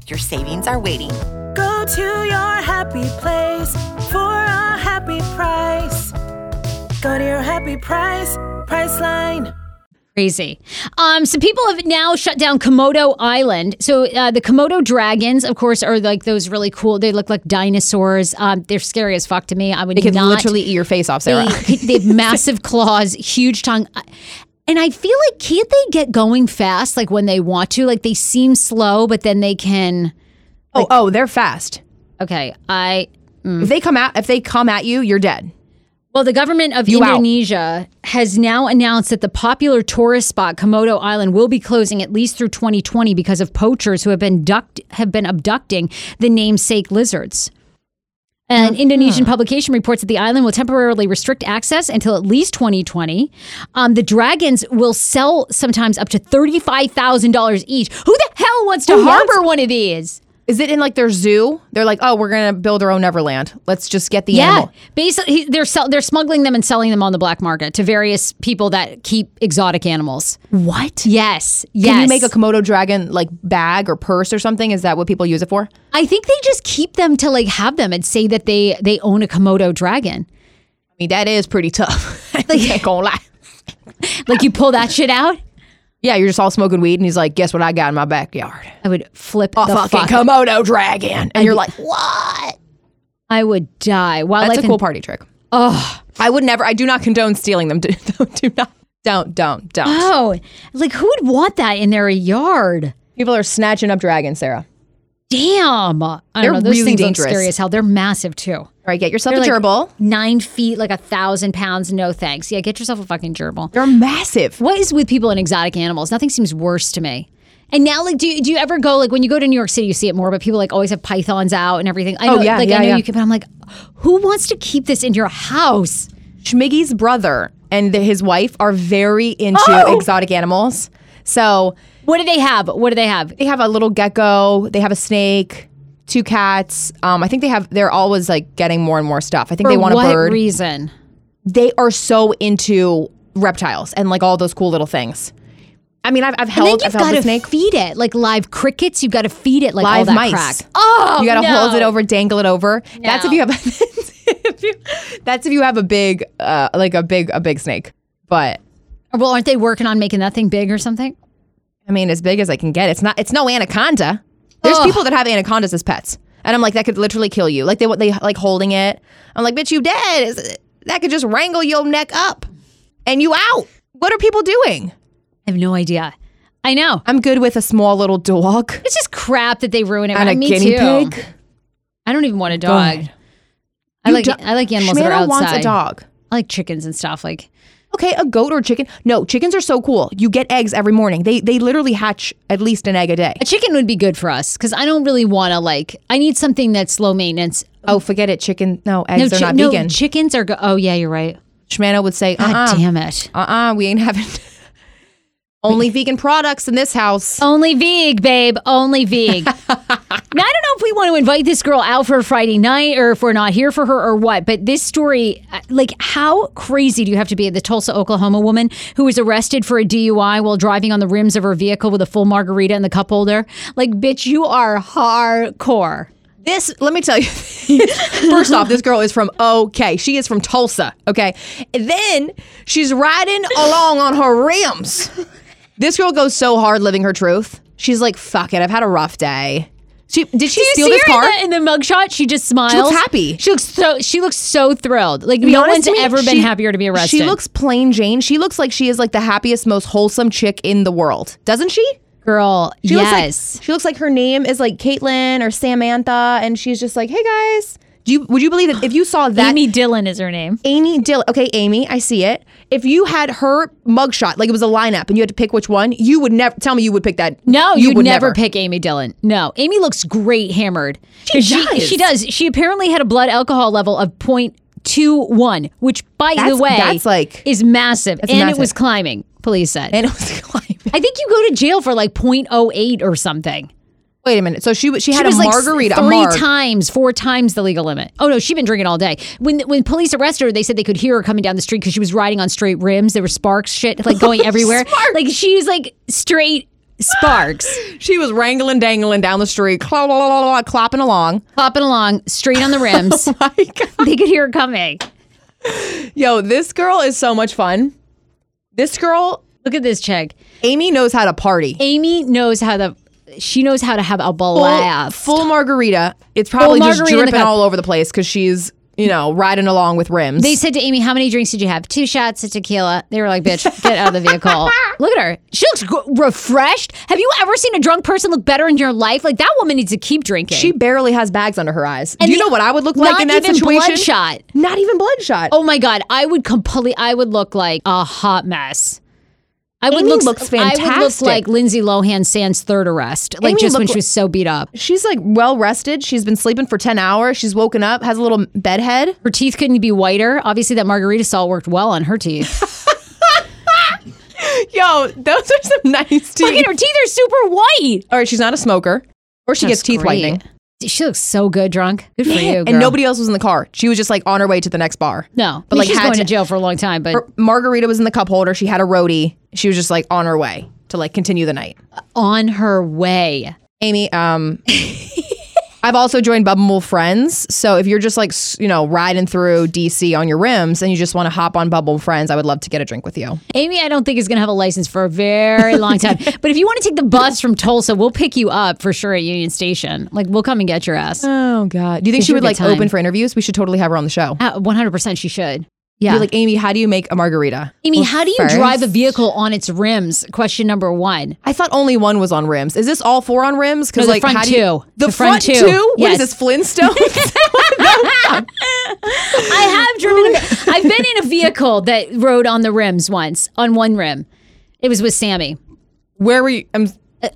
Your savings are waiting. Go to your happy place for a happy price. Go to your happy price, Priceline. Crazy. Um, so people have now shut down Komodo Island. So uh, the Komodo dragons, of course, are like those really cool. They look like dinosaurs. Um, they're scary as fuck to me. I would They could not. literally eat your face off, Sarah. They, they have massive claws, huge tongue. And I feel like can't they get going fast? Like when they want to? Like they seem slow, but then they can. oh, oh, they're fast. Okay, I mm. If they come at if they come at you, you're dead. Well, the government of You out. Indonesia has now announced that the popular tourist spot Komodo Island will be closing at least through 2020 because of poachers who have been duct- have been abducting the namesake lizards. An Indonesian publication reports that the island will temporarily restrict access until at least 2020. Um, the dragons will sell sometimes up to $35,000 each. Who the hell wants to Who wants- harbor one of these? Is it in like their zoo? They're like, oh, we're gonna build our own Neverland. Let's just get the Yeah, animal. basically they're sell- they're smuggling them and selling them on the black market to various people that keep exotic animals. What? Yes, yes. Can you make a Komodo dragon like bag or purse or something? Is that what people use it for? I think they just keep them to like have them and say that they they own a Komodo dragon. I mean, that is pretty tough. I ain't gonna lie. Like you pull that shit out, Yeah, you're just all smoking weed, and he's like, "Guess what I got in my backyard? I would flip A the fucking fuck. Komodo dragon." And you're like, "What?" I would die. Wildlife That's a cool and- party trick. Oh, I would never. I do not condone stealing them. Do, do not. Don't. Don't. Don't. Oh, like who would want that in their yard? People are snatching up dragons, Sarah. Damn, I don't They're know. Those really things dangerous. look scary as hell. They're massive too. Right, get yourself They're a like gerbil. nine feet, like a thousand pounds. No thanks. Yeah, get yourself a fucking gerbil. They're massive. What is with people and exotic animals? Nothing seems worse to me. And now, like, do you, do you ever go like when you go to New York City, you see it more, but people like always have pythons out and everything. I Oh, know, yeah, like yeah, I know yeah. you can, but I'm like, who wants to keep this in your house? Schmiggy's brother and the, his wife are very into Oh! exotic animals. So What do they have? What do they have? they have a little gecko. They have a snake. Two cats. Um, I think they have. They're always like getting more and more stuff. I think they For want a what bird. reason? they are so into reptiles and like all those cool little things. I mean, I've, I've And then held, you've I've held got a to snake. feed it like live crickets. You've got to feed it like all Live that mice. crack. Oh, you gotta no. hold it over, dangle it over. That's if you have. if you, that's if you have a big, uh, like a big, a big snake. But Well, aren't they working on making that thing big or something? I mean, as big as I can get. It's not. It's no anaconda. There's Ugh. people that have anacondas as pets, and I'm like, that could literally kill you. Like they they like holding it. I'm like, bitch, you dead. That could just wrangle your neck up, and you out. What are people doing? I have no idea. I know. I'm good with a small little dog It's just crap that they ruin it. and a me guinea too. pig. I don't even want a dog. I You like do- I like animals that are outside. wants a dog. I like chickens and stuff. Like Okay, a goat or chicken. No, chickens are so cool. You get eggs every morning. They they literally hatch at least an egg a day. a chicken would be good for us because I don't really want to like. I need something that's low maintenance. Oh, forget it. Chicken. No, eggs no, are chi- not no, vegan. chickens are. Go- oh yeah, you're right. Shmano would say, God uh-uh, damn it. uh-uh, we ain't having only vegan products in this house. Only veg, babe. Only veg. now I don't know if we want to invite this girl out for a Friday night or if we're not here for her or what. But this story, uh, like, how crazy do you have to be? The Tulsa, Oklahoma woman who was arrested for a DUI while driving on the rims of her vehicle with a full margarita in the cup holder. Like, bitch, you are hardcore. This, let me tell you. First off, this girl is from okay. She is from Tulsa. Okay, and then she's riding along on her rims. This girl goes so hard living her truth. She's like, "Fuck it, I've had a rough day." She did she Do you steal see this her car? in the, in the mugshot? She just smiles. happy. She looks so. She looks so thrilled. Like no one's me, ever been she- happier to be arrested. She looks plain Jane. She looks like she is like the happiest, most wholesome chick in the world, doesn't she? girl. She yes. looks like she looks like her name is like Caitlin or Samantha, and she's just like, "Hey guys." Do you would you believe that if you saw that Amy Dillon is her name. Amy Dill. Okay, Amy, I see it. If you had her mugshot, like it was a lineup, and you had to pick which one, you would never tell me you would pick that. No, you you'd would never, pick Amy Dillon. No, Amy looks great hammered. She does. She, does. She apparently had a blood alcohol level of 0.21, which, by That's- the way, that's like- is massive, and massive. it was climbing. Police said. And it was climbing. I think you go to jail for like 0.08 or something. Wait a minute. So she she had she was a like margarita, a three marg. times, four times the legal limit. Oh no, she'd been drinking all day. When when police arrested her, they said they could hear her coming down the street because she was riding on straight rims. There were sparks, shit, like going everywhere. Like she was like straight sparks, She was wrangling, dangling down the street, la- la- clapping along. popping along straight on the rims. Oh, my God. they could hear her coming. Yo, this girl is so much fun. This girl, Look at this chick. Amy, knows how to party. Amy knows how to. She knows how to have a Full, blast. full margarita. It's probably just margarita in dripping all over the place because she's you know riding along with rims. They said to Amy, "How many drinks did you have? Two shots of tequila." They were like, "Bitch, get out of the vehicle." look at her; she looks gr- refreshed. Have you ever seen a drunk person look better in your life? Like that woman needs to keep drinking. she barely has bags under her eyes. And Do you the- know what I would look like in that even situation? bloodshot. Not even bloodshot. Oh my god, I would complete. I would look like a hot mess. I would Amy look. looks I would look fantastic. like Lindsay Lohan sans third arrest, like Amy just when she was so beat up. She's like well rested. She's been sleeping for 10 hours. She's woken up, has a little bed head. Her teeth couldn't be whiter. Obviously, that margarita salt worked well on her teeth. Yo, those are some nice teeth. Look at her teeth are super white. All right, she's not a smoker. Or she gets teeth great. whitening. She looks so good drunk. Good for you. And nobody else was in the car. She was just like on her way to the next bar. No, But, but like, like she's had going to- to jail for a long time. But Her margarita was in the cup holder. She had a roadie. She was just like on her way to like continue the night. on her way. Amy, um, I've also joined Bubble Friends. So if you're just like, you know, riding through DC on your rims and you just want to hop on Bubble Friends, I would love to get a drink with you. Amy, I don't think is going to have a license for a very long time. but if you want to take the bus from Tulsa, we'll pick you up for sure at Union Station. Like we'll come and get your ass. Oh, God. Do you think she would like time. open for interviews? We should totally have her on the show. Uh, hundred percent, she should. Yeah. like, Amy, how do you make a margarita? Amy, Well, how do you first- drive a vehicle on its rims? Question number one. I thought only one was on rims. Is this all four on rims? No, the like, front how do you- two. The, The front, front two. two. What is Yes. this Flintstone? I have driven. A, I've been in a vehicle that rode on the rims once, on one rim. It was with Sammy. Where were you? Um,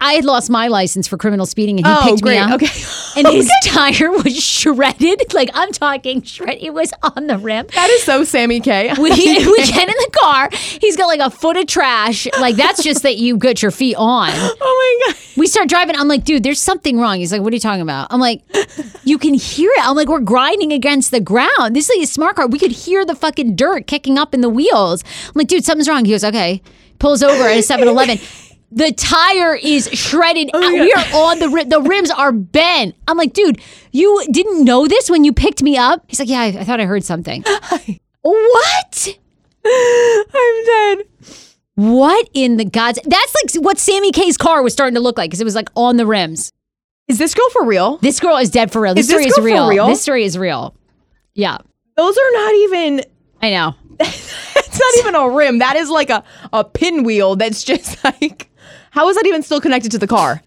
I had lost my license for criminal speeding, and he Oh, picked great. me up. Okay. and his tire was shredded. Like I'm talking shred. It was on the rim. that is so Sammy K. We, we get in the car. He's got like a foot of trash. Like that's just that you got your feet on. oh my god. We start driving. I'm like, dude, there's something wrong. He's like, what are you talking about? I'm like, you can hear it. I'm like, we're grinding against the ground. This is a smart car. We could hear the fucking dirt kicking up in the wheels. I'm like, dude, something's wrong. He goes, okay. Pulls over at a 7 Eleven. The tire is shredded. Oh, uh, we are on the rim. The rims are bent. I'm like, dude, you didn't know this when you picked me up? He's like, yeah, I, I thought I heard something. what? I'm dead. What in the gods? That's like what Sammy K's car was starting to look like because it was like on the rims. Is this girl for real? This girl is dead for real. This Is this story is real. real? This story is real. Yeah, Those are not even. I know. It's not even a rim. That is like a a pinwheel. That's just like. How is that even still connected to the car?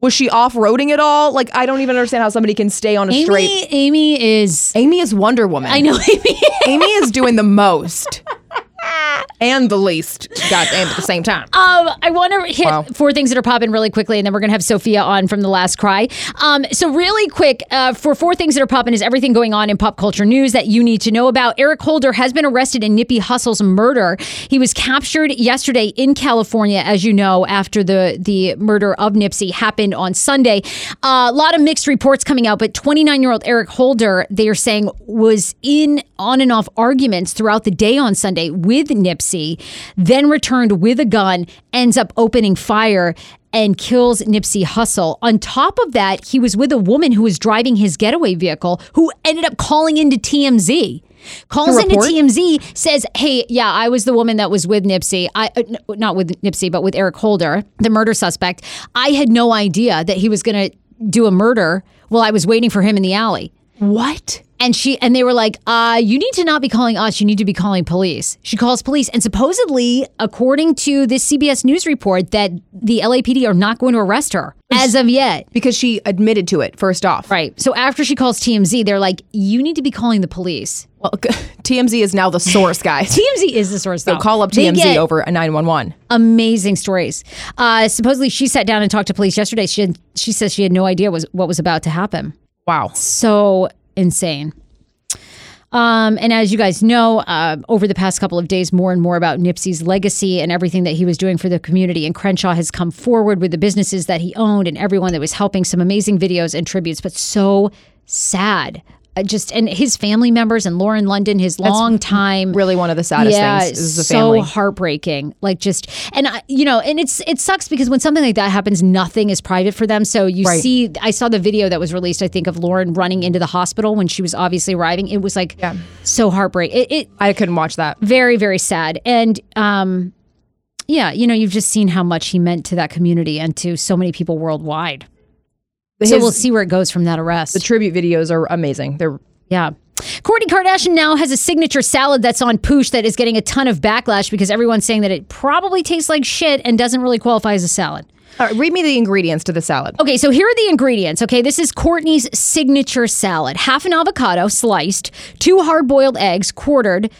Was she off roading at all? Like I don't even understand how somebody can stay on a Amy, straight. Amy is. Amy is Wonder Woman. I know Amy. Amy is doing the most and the least. Goddamn, at the same time. Um, I want to hit Wow. four things that are popping really quickly, and then we're gonna have Sophia on from the last cry. Um, so really quick, uh, for four things that are popping is everything going on in pop culture news that you need to know about. Eric Holder has been arrested in Nipsey Hussle's murder. He was captured yesterday in California, as you know, after the the murder of Nipsey happened on Sunday. Uh, a lot of mixed reports coming out, but 29 year old Eric Holder, they are saying, was in on and off arguments throughout the day on Sunday with Nipsey, then returned with a gun, ends up opening fire. And kills Nipsey Hussle. On top of that, he was with a woman who was driving his getaway vehicle who ended up calling into TMZ. Calls into? TMZ, says, Hey, yeah, I was the woman that was with Nipsey. I uh, n- not with Nipsey, but with Eric Holder, the murder suspect. I had no idea that he was going to do a murder while I was waiting for him in the alley. What? And she and they were like, uh, you need to not be calling us, you need to be calling police. She calls police. And supposedly, according to this CBS News report, that the LAPD are not going to arrest her as of yet. Because she admitted to it first off. Right. So after she calls TMZ, they're like, you need to be calling the police. Well, TMZ is now the source, guys. TMZ is the source. so call up TMZ over a 911. Amazing stories. Uh, supposedly, she sat down and talked to police yesterday. She had, she says she had no idea was what was about to happen. Wow. So insane. Um, and as you guys know, uh, over the past couple of days, more and more about Nipsey's legacy and everything that he was doing for the community. And Crenshaw has come forward with the businesses that he owned and everyone that was helping. Some amazing videos and tributes, but so sad. Uh, just and his family members and Lauren London, his long time Really one of the saddest yeah, things is the so family. heartbreaking. Like just and I, you know, and it's it sucks because when something like that happens, nothing is private for them. So you Right. see, I saw the video that was released. I think of Lauren running into the hospital when she was obviously arriving. It was like so heartbreaking. It, it I couldn't watch that. very very sad and um yeah you know you've just seen how much he meant to that community and to so many people worldwide so we'll see where it goes from that arrest The tribute videos are amazing. They're yeah. Kourtney Kardashian now has a signature salad that's on Poosh that is getting a ton of backlash because everyone's saying that it probably tastes like shit and doesn't really qualify as a salad. All right, read me the ingredients to the salad. Okay, so here are the ingredients. Okay, this is Kourtney's signature salad half an avocado sliced, two hard boiled eggs quartered.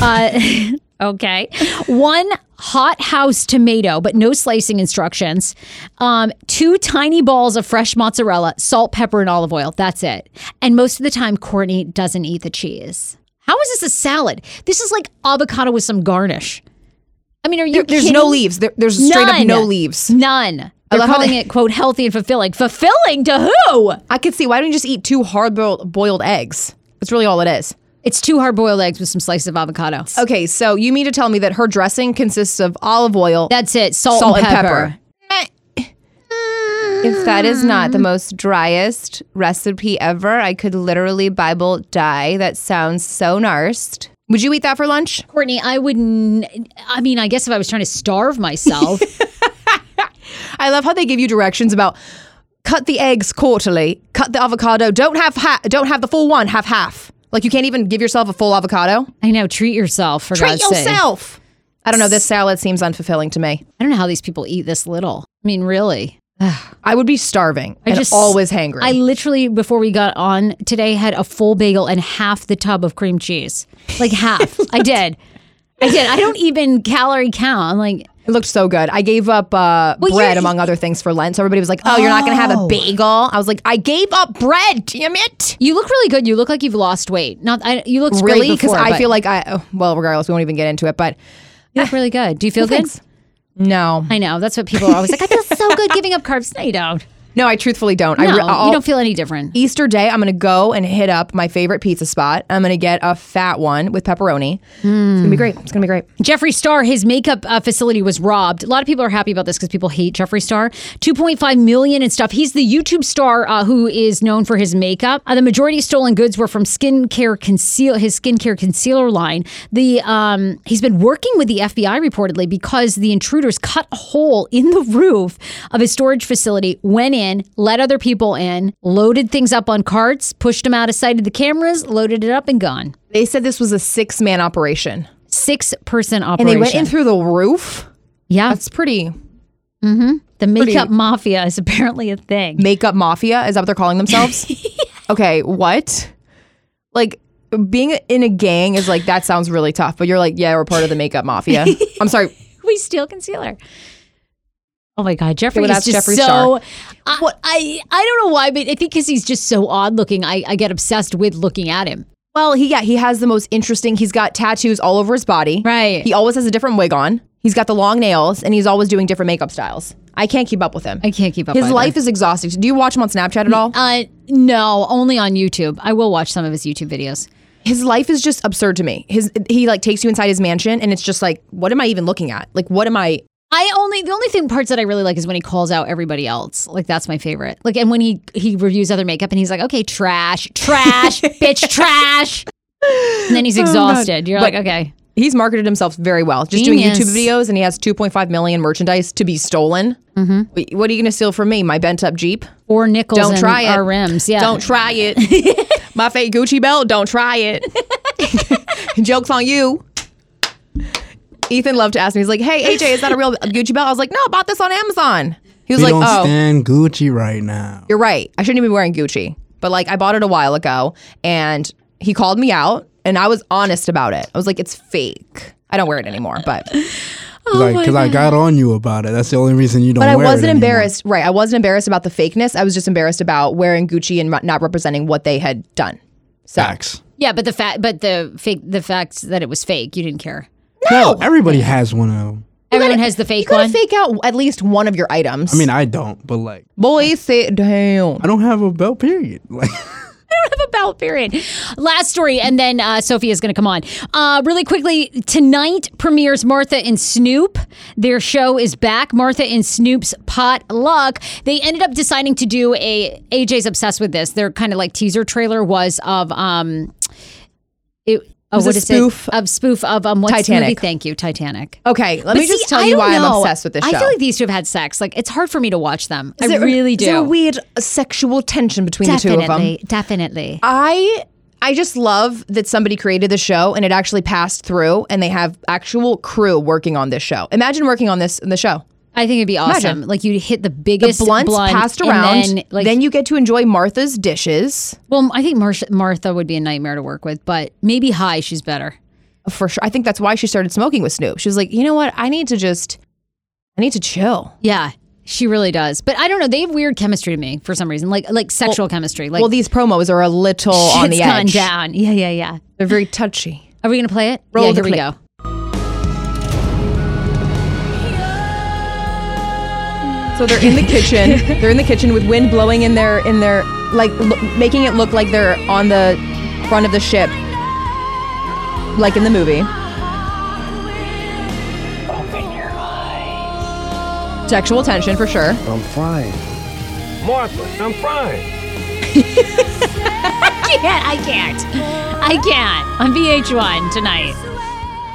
Uh, okay, one hot house tomato, but no slicing instructions. Um, two tiny balls of fresh mozzarella, salt, pepper, and olive oil. That's it. And most of the time, Kourtney doesn't eat the cheese. How is this a salad? This is like avocado with some garnish. I mean, are you There- there's kidding? no leaves. There- there's straight up no leaves. None. They're calling they- it quote healthy and fulfilling. Fulfilling to who? I could see why don't you just eat two hard boiled boiled eggs? That's really all it is. It's two hard boiled eggs with some slices of avocado. Okay, so you mean to tell me that her dressing consists of olive oil, That's it. Salt, salt and and pepper. pepper. If that is not the most driest recipe ever, I could literally Bible die. That sounds so narsed. Would you eat that for lunch? Kourtney, I wouldn't. I mean, I guess if I was trying to starve myself, I love how they give you directions about cut the eggs quarterly, cut the avocado, don't have ha- don't have the full one, have half. Like you can't even give yourself a full avocado. I know. Treat yourself for Treat God's sake. yourself. I don't know. This salad seems unfulfilling to me. I don't know how these people eat this little. I mean, really. I would be starving I and just always hangry. I literally before we got on today had a full bagel and half the tub of cream cheese. Like half. I did. I did. I don't even calorie count. I'm like, It looked so good. I gave up uh, Well, bread among other things for Lent. So everybody was like, "Oh, you're not going to have a Oh. bagel?" I was like, "I gave up bread. Damn it!" you look really good. You look like you've lost weight. Not. I, you look Really? Because Because I feel like I. oh, well, regardless, we won't even get into it. But you look really good. Do you feel Well, good? thanks. no, I know. That's what people are always like. I feel so good giving up carbs. No, you don't. No, I truthfully don't. No, I re- you don't feel any different. Easter Day, I'm going to go and hit up my favorite pizza spot. I'm going to get a fat one with pepperoni. It's going to be great. It's going to be great. Jeffree Star, his makeup uh, facility was robbed. A lot of people are happy about this because people hate Jeffree Star. 2.5 million and stuff. He's the YouTube star uh, who is known for his makeup. Uh, the majority of stolen goods were from skincare conceal his skincare concealer line. The um, he's been working with the FBI reportedly because the intruders cut a hole in the roof of his storage facility, went in, let other people in, loaded things up on carts, pushed them out of sight of the cameras, loaded it up and gone. They said this was a six man operation. Six person operation. And they went in through the roof. yeah. That's pretty. mhm The makeup mafia is apparently a thing. Makeup mafia? Is that what they're calling themselves? Okay, what? Like, being in a gang is like, that sounds really tough, but you're like, yeah, we're part of the makeup mafia. I'm sorry. We steal concealer. Oh my God, Jeffree well, is that's just Jeffree so. Star. I, I I don't know why, but I think because he's just so odd looking, I, I get obsessed with looking at him. Well, he yeah, he has the most interesting. He's got tattoos all over his body. Right. He always has a different wig on. He's got the long nails, and he's always doing different makeup styles. I can't keep up with him. I can't keep up. His either. life is exhausting. Do you watch him on Snapchat at all? Uh, no, only on YouTube. I will watch some of his YouTube videos. His life is just absurd to me. His he like takes you inside his mansion, and it's just like, what am I even looking at? Like, what am I? I only the only thing parts that I really like is when he calls out everybody else. Like that's my favorite. Like and when he he reviews other makeup and he's like, okay, trash, trash, bitch, trash. And then he's exhausted. You're But- like, okay. he's marketed himself very well. Just doing YouTube videos, and he has 2.5 million merchandise to be stolen. Mm-hmm. What are you going to steal from me? My bent up Jeep? or nickels Don't try it. our rims. Yeah. Don't try it. My fake Gucci belt. Don't try it. Jokes on you. Ethan loved to ask me. He's like, "Hey AJ, is that a real Gucci belt?" I was like, "No, I bought this on Amazon." He was We like, don't "Oh, stand Gucci right now. you're right. I shouldn't even be wearing Gucci." But like, I bought it a while ago, and he called me out, and I was honest about it. I was like, "It's fake. I don't wear it anymore." But like, because oh I got on you about it. That's the only reason you don't. but I wear it wasn't anymore. embarrassed. Right, I wasn't embarrassed about the fakeness. I was just embarrassed about wearing Gucci and not representing what they had done. So Facts. Yeah, but the fact, but the fake, the fact that it was fake, you didn't care. No, everybody has one of them. Everyone has the you fake gotta one. fake out at least one of your items. I mean, I don't, but like, boy, sit down. I don't have a belt. Period. Like, I don't have a belt period. Last story, and then uh, is going to come on. Uh, really quickly, tonight premieres Martha and Snoop. Their show is back. Martha and Snoop's Potluck. They ended up deciding to do a. AJ's obsessed with this. Their kind of like teaser trailer was of um, it. Oh, what a is spoof it? of spoof of um what's the Titanic. movie? Thank you, Titanic. Okay, let But me just tell I you why I'm obsessed with this show. I feel like these two have had sex. Like it's hard for me to watch them. I there- really do. Is there a weird sexual tension between the two of them? definitely, definitely. I I just love that somebody created the show and it actually passed through and they have actual crew working on this show. Imagine working on this in the show. I think it'd be awesome. Imagine. Like you hit the The biggest blunts blunt passed and around. Then, like, then you get to enjoy Martha's dishes. well, I think Mar- Martha would be a nightmare to work with, but maybe high, she's better. For sure. I think that's why she started smoking with Snoop. She was like, you know what? I need to just I need to chill. Yeah, she really does. But I don't know. They have weird chemistry to me for some reason, like like sexual chemistry. Like well, these promos are a little on the edge. down. Yeah, yeah, yeah. They're very touchy. Are we gonna play it? Roll yeah, the here we go. So they're in the kitchen. they're in the kitchen with wind blowing in their in their like lo- making it look like they're on the front of the ship, like in the movie. Sexual tension for sure. I'm fine. Martha, I'm fine. I can't. I can't. I can't. On VH1 tonight.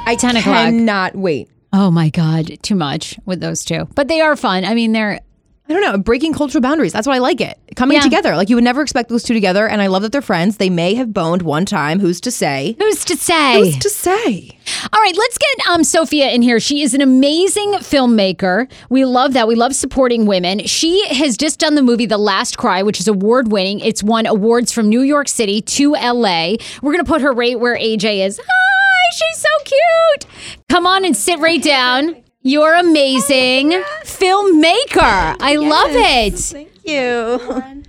I 10 o'clock. cannot wait. Oh my god, too much with those two. But they are fun. I mean, they're I don't know, breaking cultural boundaries. That's why I like it. Coming Yeah. together. Like you would never expect those two together. And I love that they're friends. They may have boned one time. Who's to say? who's to say? Who's to say? All right, let's get um, Sophia in here. She is an amazing filmmaker. We love that. We love supporting women. She has just done the movie The Last Cry, which is award winning. It's won awards from New York City to LA. We're going to put her right where AJ is. Hi, she's so cute. Come on and sit right down. You're amazing oh, filmmaker. I love it. Thank you.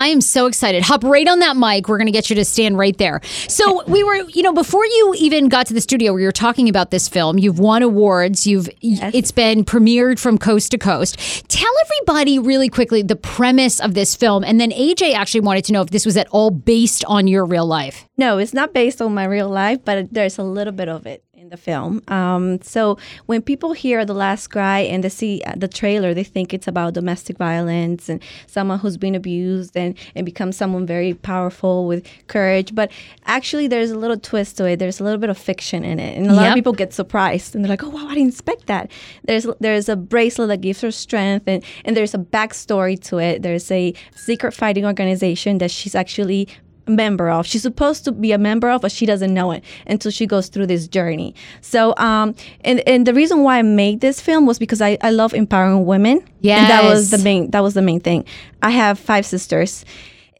I am so excited. Hop right on that mic. We're going to get you to stand right there. So, we were, you know, before you even got to the studio, we were talking about this film. You've won awards. You've it's been premiered from coast to coast. Tell everybody really quickly the premise of this film and then AJ actually wanted to know if this was at all based on your real life. No, it's not based on my real life, but there's a little bit of it the film. Um, so when people hear The Last Cry and they see uh, the trailer, they think it's about domestic violence and someone who's been abused and, and becomes someone very powerful with courage. But actually, there's a little twist to it. There's a little bit of fiction in it. And a lot Yep. of people get surprised and they're like, oh, wow, I didn't expect that. There's, there's a bracelet that gives her strength and, and there's a backstory to it. There's a secret fighting organization that she's actually member of. She's supposed to be a member of, but she doesn't know it until she goes through this journey. So, um, and and the reason why I made this film was because I, I love empowering women. and that was the main that was the main thing. I have five sisters.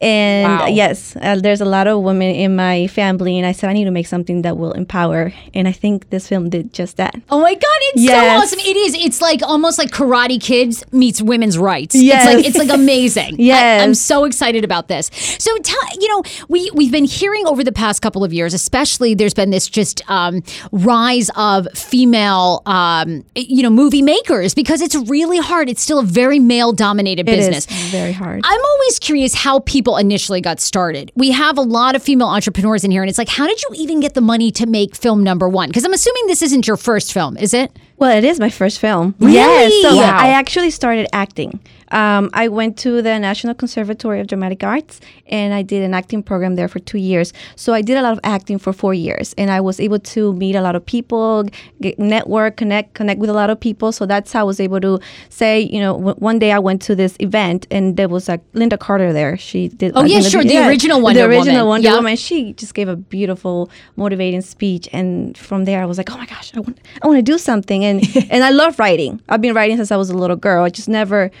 And Wow. yes, uh, there's a lot of women in my family, and I said I need to make something that will empower. And I think this film did just that. Oh my god, it's Yes. so awesome. It is. It's like almost like Karate Kids meets women's rights. Yes. It's like it's like amazing. Yes. I, am so excited about this. So tell you know, we we've been hearing over the past couple of years, especially there's been this just um, rise of female um, you know, movie makers because it's really hard. It's still a very male dominated business. very hard. I'm always curious how people initially got started. We have a lot of female entrepreneurs in here, and it's like, how did you even get the money to make film number one? Because I'm assuming this isn't your first film, is it? Well, it is my first film. Really? Yes. So Wow. I actually started acting. Um, I went to the National Conservatory of Dramatic Arts and I did an acting program there for two years. So I did a lot of acting for four years, and I was able to meet a lot of people, get, network, connect, connect with a lot of people. So that's how I was able to say, you know, w- one day I went to this event and there was like Lynda Carter there. She did. Oh, I yeah, sure, the original Wonder the original Woman. Wonder Yeah. Woman. She just gave a beautiful, motivating speech, and from there I was like, oh my gosh, I want, I want to do something, and and I love writing. I've been writing since I was a little girl. I just never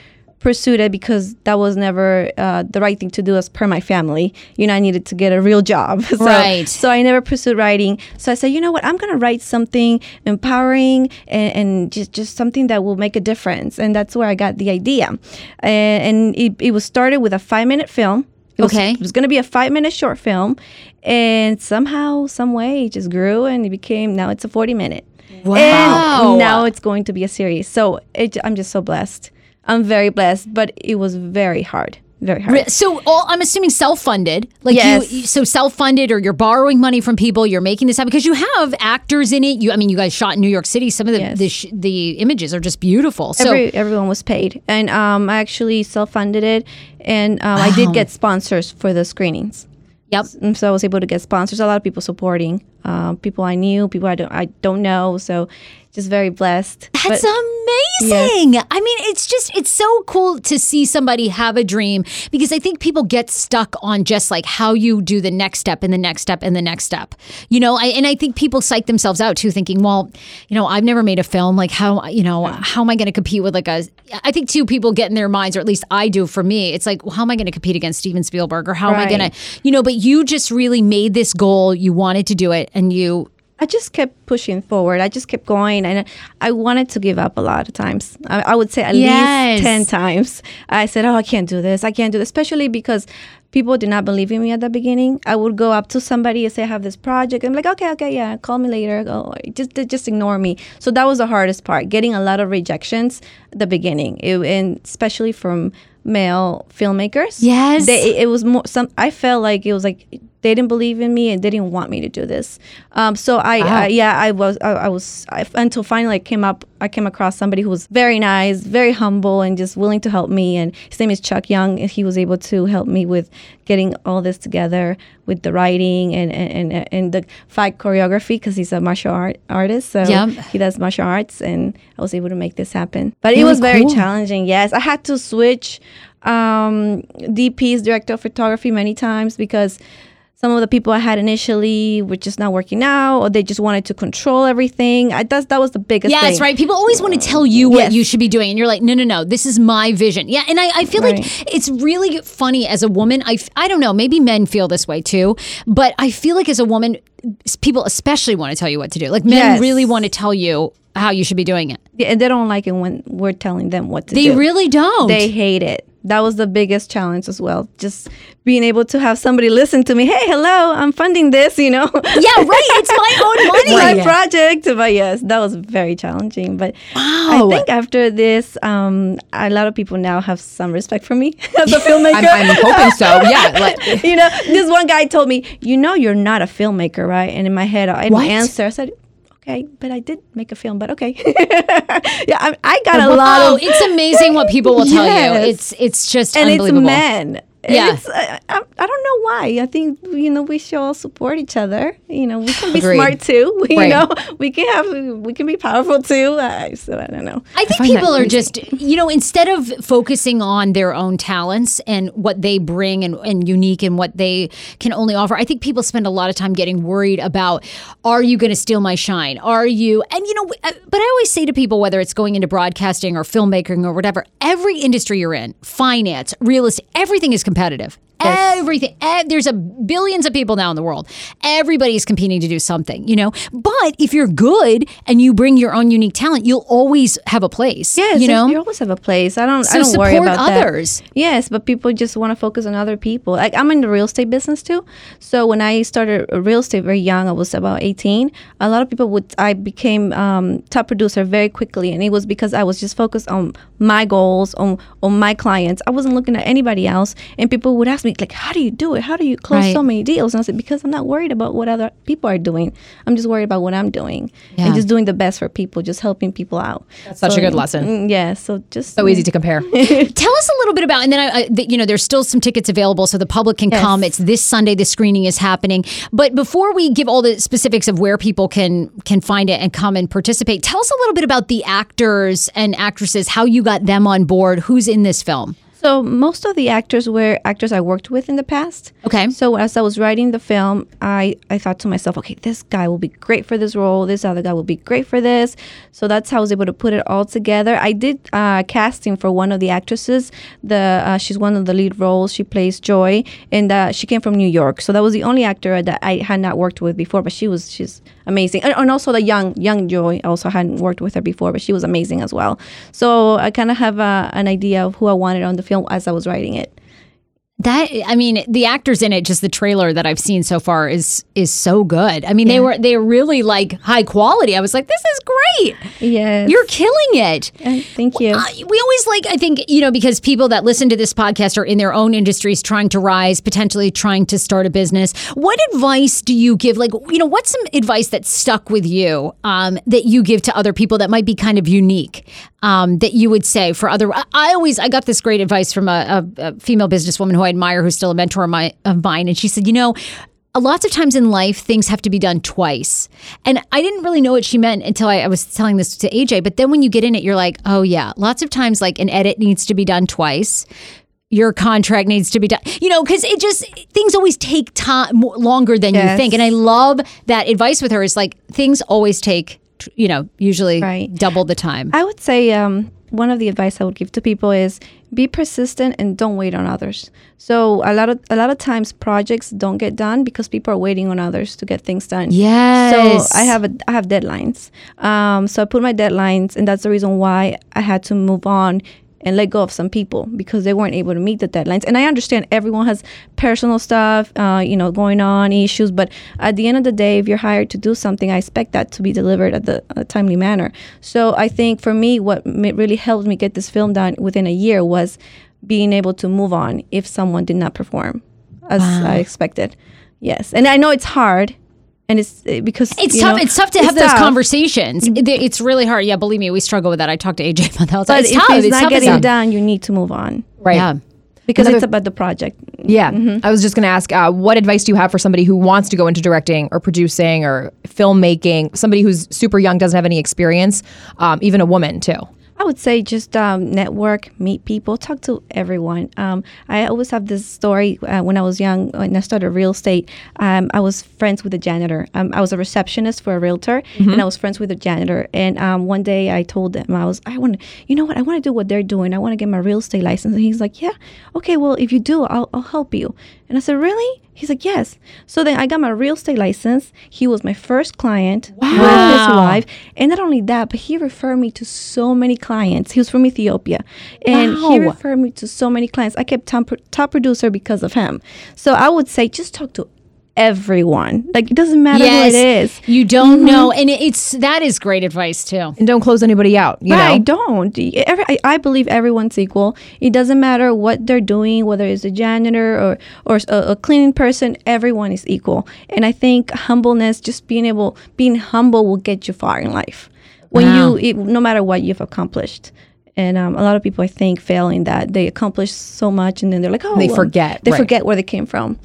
pursued it because that was never uh, the right thing to do as per my family. You know, I needed to get a real job. so, Right. So I never pursued writing. So I said, you know what? I'm going to write something empowering and, and just, just something that will make a difference. And that's where I got the idea. And, and it, it was started with a five minute film. It was, Okay. It was going to be a five minute short film. And somehow, some way, it just grew and it became, now it's a 40 minute. Wow. And now it's going to be a series. So it, I'm just so blessed. I'm very blessed, but it was very hard. Very hard. So all, I'm assuming self-funded, like Yes. you, so self-funded, or you're borrowing money from people. You're making this happen because you have actors in it. You, I mean, you guys shot in New York City. Some of the Yes. the, sh- the images are just beautiful. So Every, everyone was paid, and um, I actually self-funded it, and um, I did get sponsors for the screenings. Yep. And so I was able to get sponsors. A lot of people supporting, um, people I knew, people I don't I don't know. So just very blessed. That's But- amazing. I mean, it's just it's so cool to see somebody have a dream because I think people get stuck on just like how you do the next step and the next step and the next step. You know, I, and I think people psych themselves out too, thinking, well, you know, I've never made a film. Like how you know how am I going to compete with like a? I think two people get in their minds, or at least I do. For me, it's like, well, how am I going to compete against Steven Spielberg, or how am I going to, you know? But you just really made this goal. You wanted to do it, and you I just kept pushing forward. I just kept going, and I wanted to give up a lot of times. I, I would say at Yes. least ten times. I said, "Oh, I can't do this. I can't do this," especially because people did not believe in me at the beginning. I would go up to somebody and say, "I have this project." I'm like, "Okay, okay, yeah, call me later." Go, just just ignore me. So that was the hardest part, getting a lot of rejections at the beginning, it, and especially from male filmmakers. Yes. they, it was more. Some I felt like it was like they didn't believe in me and they didn't want me to do this. Um, so I, Wow. uh, yeah, I was, I, I was, I, until finally I came up, I came across somebody who was very nice, very humble, and just willing to help me. And his name is Chuck Young, and he was able to help me with getting all this together with the writing and and and, and the fight choreography because he's a martial art artist. So Yep. he does martial arts, and I was able to make this happen. But it was very cool. challenging. Yes, I had to switch um, DPs, director of photography, many times because some of the people I had initially were just not working out, or they just wanted to control everything. I that's, that was the biggest. Thing. Yeah, thing. that's right. People always want to tell you what Yes. you should be doing, and you're like, no, no, no, this is my vision. Yeah, and I, I feel Right. like it's really funny as a woman. I, I don't know, maybe men feel this way too, but I feel like as a woman, people especially want to tell you what to do. Like men Yes. really want to tell you how you should be doing it. Yeah, and they don't like it when we're telling them what to They do. They really don't. They hate it. That was the biggest challenge as well. Just being able to have somebody listen to me. Hey, hello, I'm funding this. You know. yeah, right. It's my own money. It's my project. But yes, that was very challenging. But I think after this, um, a lot of people now have some respect for me as a filmmaker. I'm, I'm hoping so. Yeah. Like, you know, this one guy told me, "You know, you're not a filmmaker, right?" And in my head, I What? an answer. I said, "Okay, but I did make a film, but okay." yeah, I, I got a lot of, it's amazing what people will tell you. Yes. It's it's just and it's men. Yeah. It's, uh, I, I don't know why. I think you know we should all support each other. You know, we can be Agreed. smart too. You Right. know, we can have we can be powerful too. Uh, so I don't know. I think find that people are just, you know, instead of focusing on their own talents and what they bring and, and unique and what they can only offer, I think people spend a lot of time getting worried about are you going to steal my shine? Are you, and you know, uh, but I always say to people, whether it's going into broadcasting or filmmaking or whatever, every industry you're in, finance, real estate, everything is competitive. Everything. There's a billions of people now in the world. Everybody's competing to do something, you know. But if you're good and you bring your own unique talent, you'll always have a place. Yes, you know. you always have a place. I don't. So I don't worry support about that. others. Yes, but people just want to focus on other people. Like I'm in the real estate business too. So when I started real estate very young, I was about 18. A lot of people would. I became um, top producer very quickly, and it was because I was just focused on my goals, on on my clients. I wasn't looking at anybody else, and people would ask me, like, "How do you do it? How do you close Right. so many deals?" And I said, "Because I'm not worried about what other people are doing. I'm just worried about what I'm doing Yeah. and just doing the best for people, just helping people out." That's such a good lesson. mm, Yeah. So just So easy to compare. Tell us a little bit about, and then I, I you know, there's still some tickets available, so the public can Yes. come. It's this Sunday. The screening is happening. But before we give all the specifics of where people can can find it and come and participate, tell us a little bit about the actors and actresses, how you got them on board, who's in this film. So most of the actors were actors I worked with in the past. Okay. So as I was writing the film, I, I thought to myself, okay, this guy will be great for this role. This other guy will be great for this. So that's how I was able to put it all together. I did uh, casting for one of the actresses. The uh, she's one of the lead roles. She plays Joy, and uh, she came from New York. So that was the only actor that I had not worked with before. But she was she's amazing, and, and also the young young Joy. Also hadn't worked with her before, but she was amazing as well. So I kind of have uh, an idea of who I wanted on the film as I was writing it. That I mean, the actors in it, just the trailer that I've seen so far is is so good. I mean, they were they're really like high quality. I was like, this is great. Yes. You're killing it. thank you. Uh, we always like, I think, you know, because people that listen to this podcast are in their own industries trying to rise, potentially trying to start a business. What advice do you give? Like, you know, what's some advice that stuck with you um, that you give to other people that might be kind of unique um, that you would say for other? I, always, I got this great advice from a, a, a female businesswoman who I admire, who's still a mentor of, my, of mine. And she said, you know, lots of times in life things have to be done twice. And i didn't really know what she meant until I, I was telling this to aj but then when you get in it you're like oh yeah lots of times like an edit needs to be done twice. Your contract needs to be done. You know because it just things always take time longer than you think. And i love that advice with her. Is like things always take you know usually double the time I would say um, one of the advice I would give to people is be persistent and don't wait on others. So a lot of a lot of times projects don't get done because people are waiting on others to get things done. Yes. So I have a I have deadlines. Um, so I put my deadlines, and that's the reason why I had to move on and let go of some people because they weren't able to meet the deadlines. And I understand everyone has personal stuff, uh, you know, going on, issues. But at the end of the day, if you're hired to do something, I expect that to be delivered at the a timely manner. So I think for me, what really helped me get this film done within a year was being able to move on if someone did not perform as Wow. I expected. Yes, and I know it's hard. And it's uh, because it's tough. know, it's tough to it's have those conversations. It's really hard. Yeah, believe me, we struggle with that. I talked to AJ about that. all. But It's if tough. it's, It's not tough getting a- done, you need to move on. Right. Yeah. Because Another- it's about the project. Yeah. Mm-hmm. I was just going to ask uh, what advice do you have for somebody who wants to go into directing or producing or filmmaking, somebody who's super young, doesn't have any experience, um, even a woman too? I would say just um, network, meet people, talk to everyone. Um, I always have this story uh, when I was young, when I started real estate. Um, I was friends with a janitor. Um, I was a receptionist for a realtor, Mhm. and I was friends with a janitor. And um, one day I told them, I was, I want to, you know what, I want to do what they're doing. I want to get my real estate license. And he's like, Yeah, okay, well, if you do, I'll, I'll help you. And I said, Really? He's like, Yes. So then I got my real estate license. He was my first client with his Wow. wife. And not only that, but he referred me to so many clients. He was from Ethiopia. And he referred me to so many clients. I kept top, top producer because of him. So I would say just talk to everyone. Like it doesn't matter who it is. You don't Mhm. know, and it's that is great advice too. And don't close anybody out. You right, know? don't. I, I believe everyone's equal. It doesn't matter what they're doing, whether it's a janitor or or a, a cleaning person. Everyone is equal, and I think humbleness, just being able, being humble, will get you far in life. When Wow. you, it, no matter what you've accomplished. And um, a lot of people, I think, fail in that they accomplish so much, and then they're like, "Oh, They um, forget, They right. forget where they came from."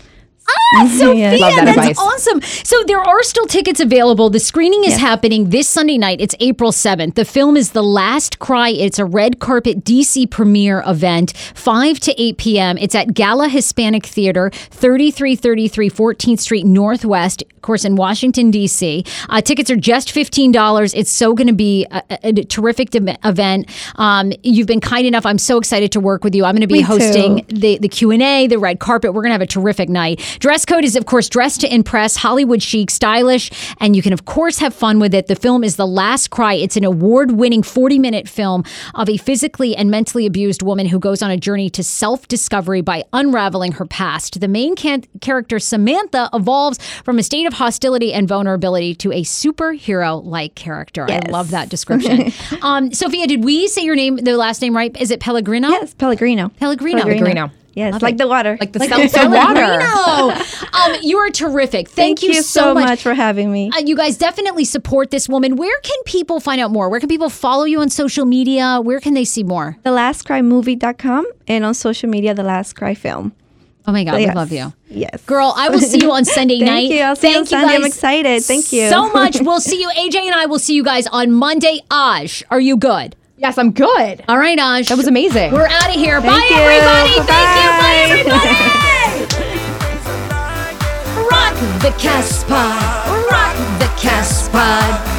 Ah, Sophia, Yes. Love that that's advice. awesome. So there are still tickets available. The screening is Yes. happening this Sunday night. It's April 7th. The film is The Last Cry. It's a red carpet DC premiere event, 5 to 8 p.m. It's at Gala Hispanic Theater, 3333 14th Street Northwest, of course, in Washington, D.C. Uh, tickets are just $15. It's so going to be a, a- a terrific dem- event. Um, you've been kind enough. I'm so excited to work with you. I'm going to be Me too. hosting the the Q and A, the red carpet. We're gonna have a terrific night. Dress code is of course dressed to impress, Hollywood chic, stylish, and you can of course have fun with it. The film is The Last Cry. It's an award-winning 40-minute film of a physically and mentally abused woman who goes on a journey to self-discovery by unraveling her past. The main can- character Samantha evolves from a state of hostility and vulnerability to a superhero-like character. I love that description. um, Sophia, did we say your name, the last name right? Is it Pellegrino? Yes, Pellegrino. Pellegrino. Pellegrino. Yes, Love like it. the water. Like the seltzer water. Pellegrino. um, you are terrific. Thank, Thank you so much for having me. Uh, you guys definitely support this woman. Where can people find out more? Where can people follow you on social media? Where can they see more? TheLastCryMovie.com and on social media, The Last Cry Film. Oh my God, So we love you. Yes. Girl, I will see you on Sunday night. Thank night. you. I'll see you on Sunday. I'm excited. Thank you. So much. We'll see you. AJ and I will see you guys on Monday. Aj, are you good? Yes, I'm good. All right, Aj. That was amazing. We're out of here. Thank Bye, you. everybody. Bye-bye. Thank you. Bye, everybody. Rock the Casbah. Rock the Casbah.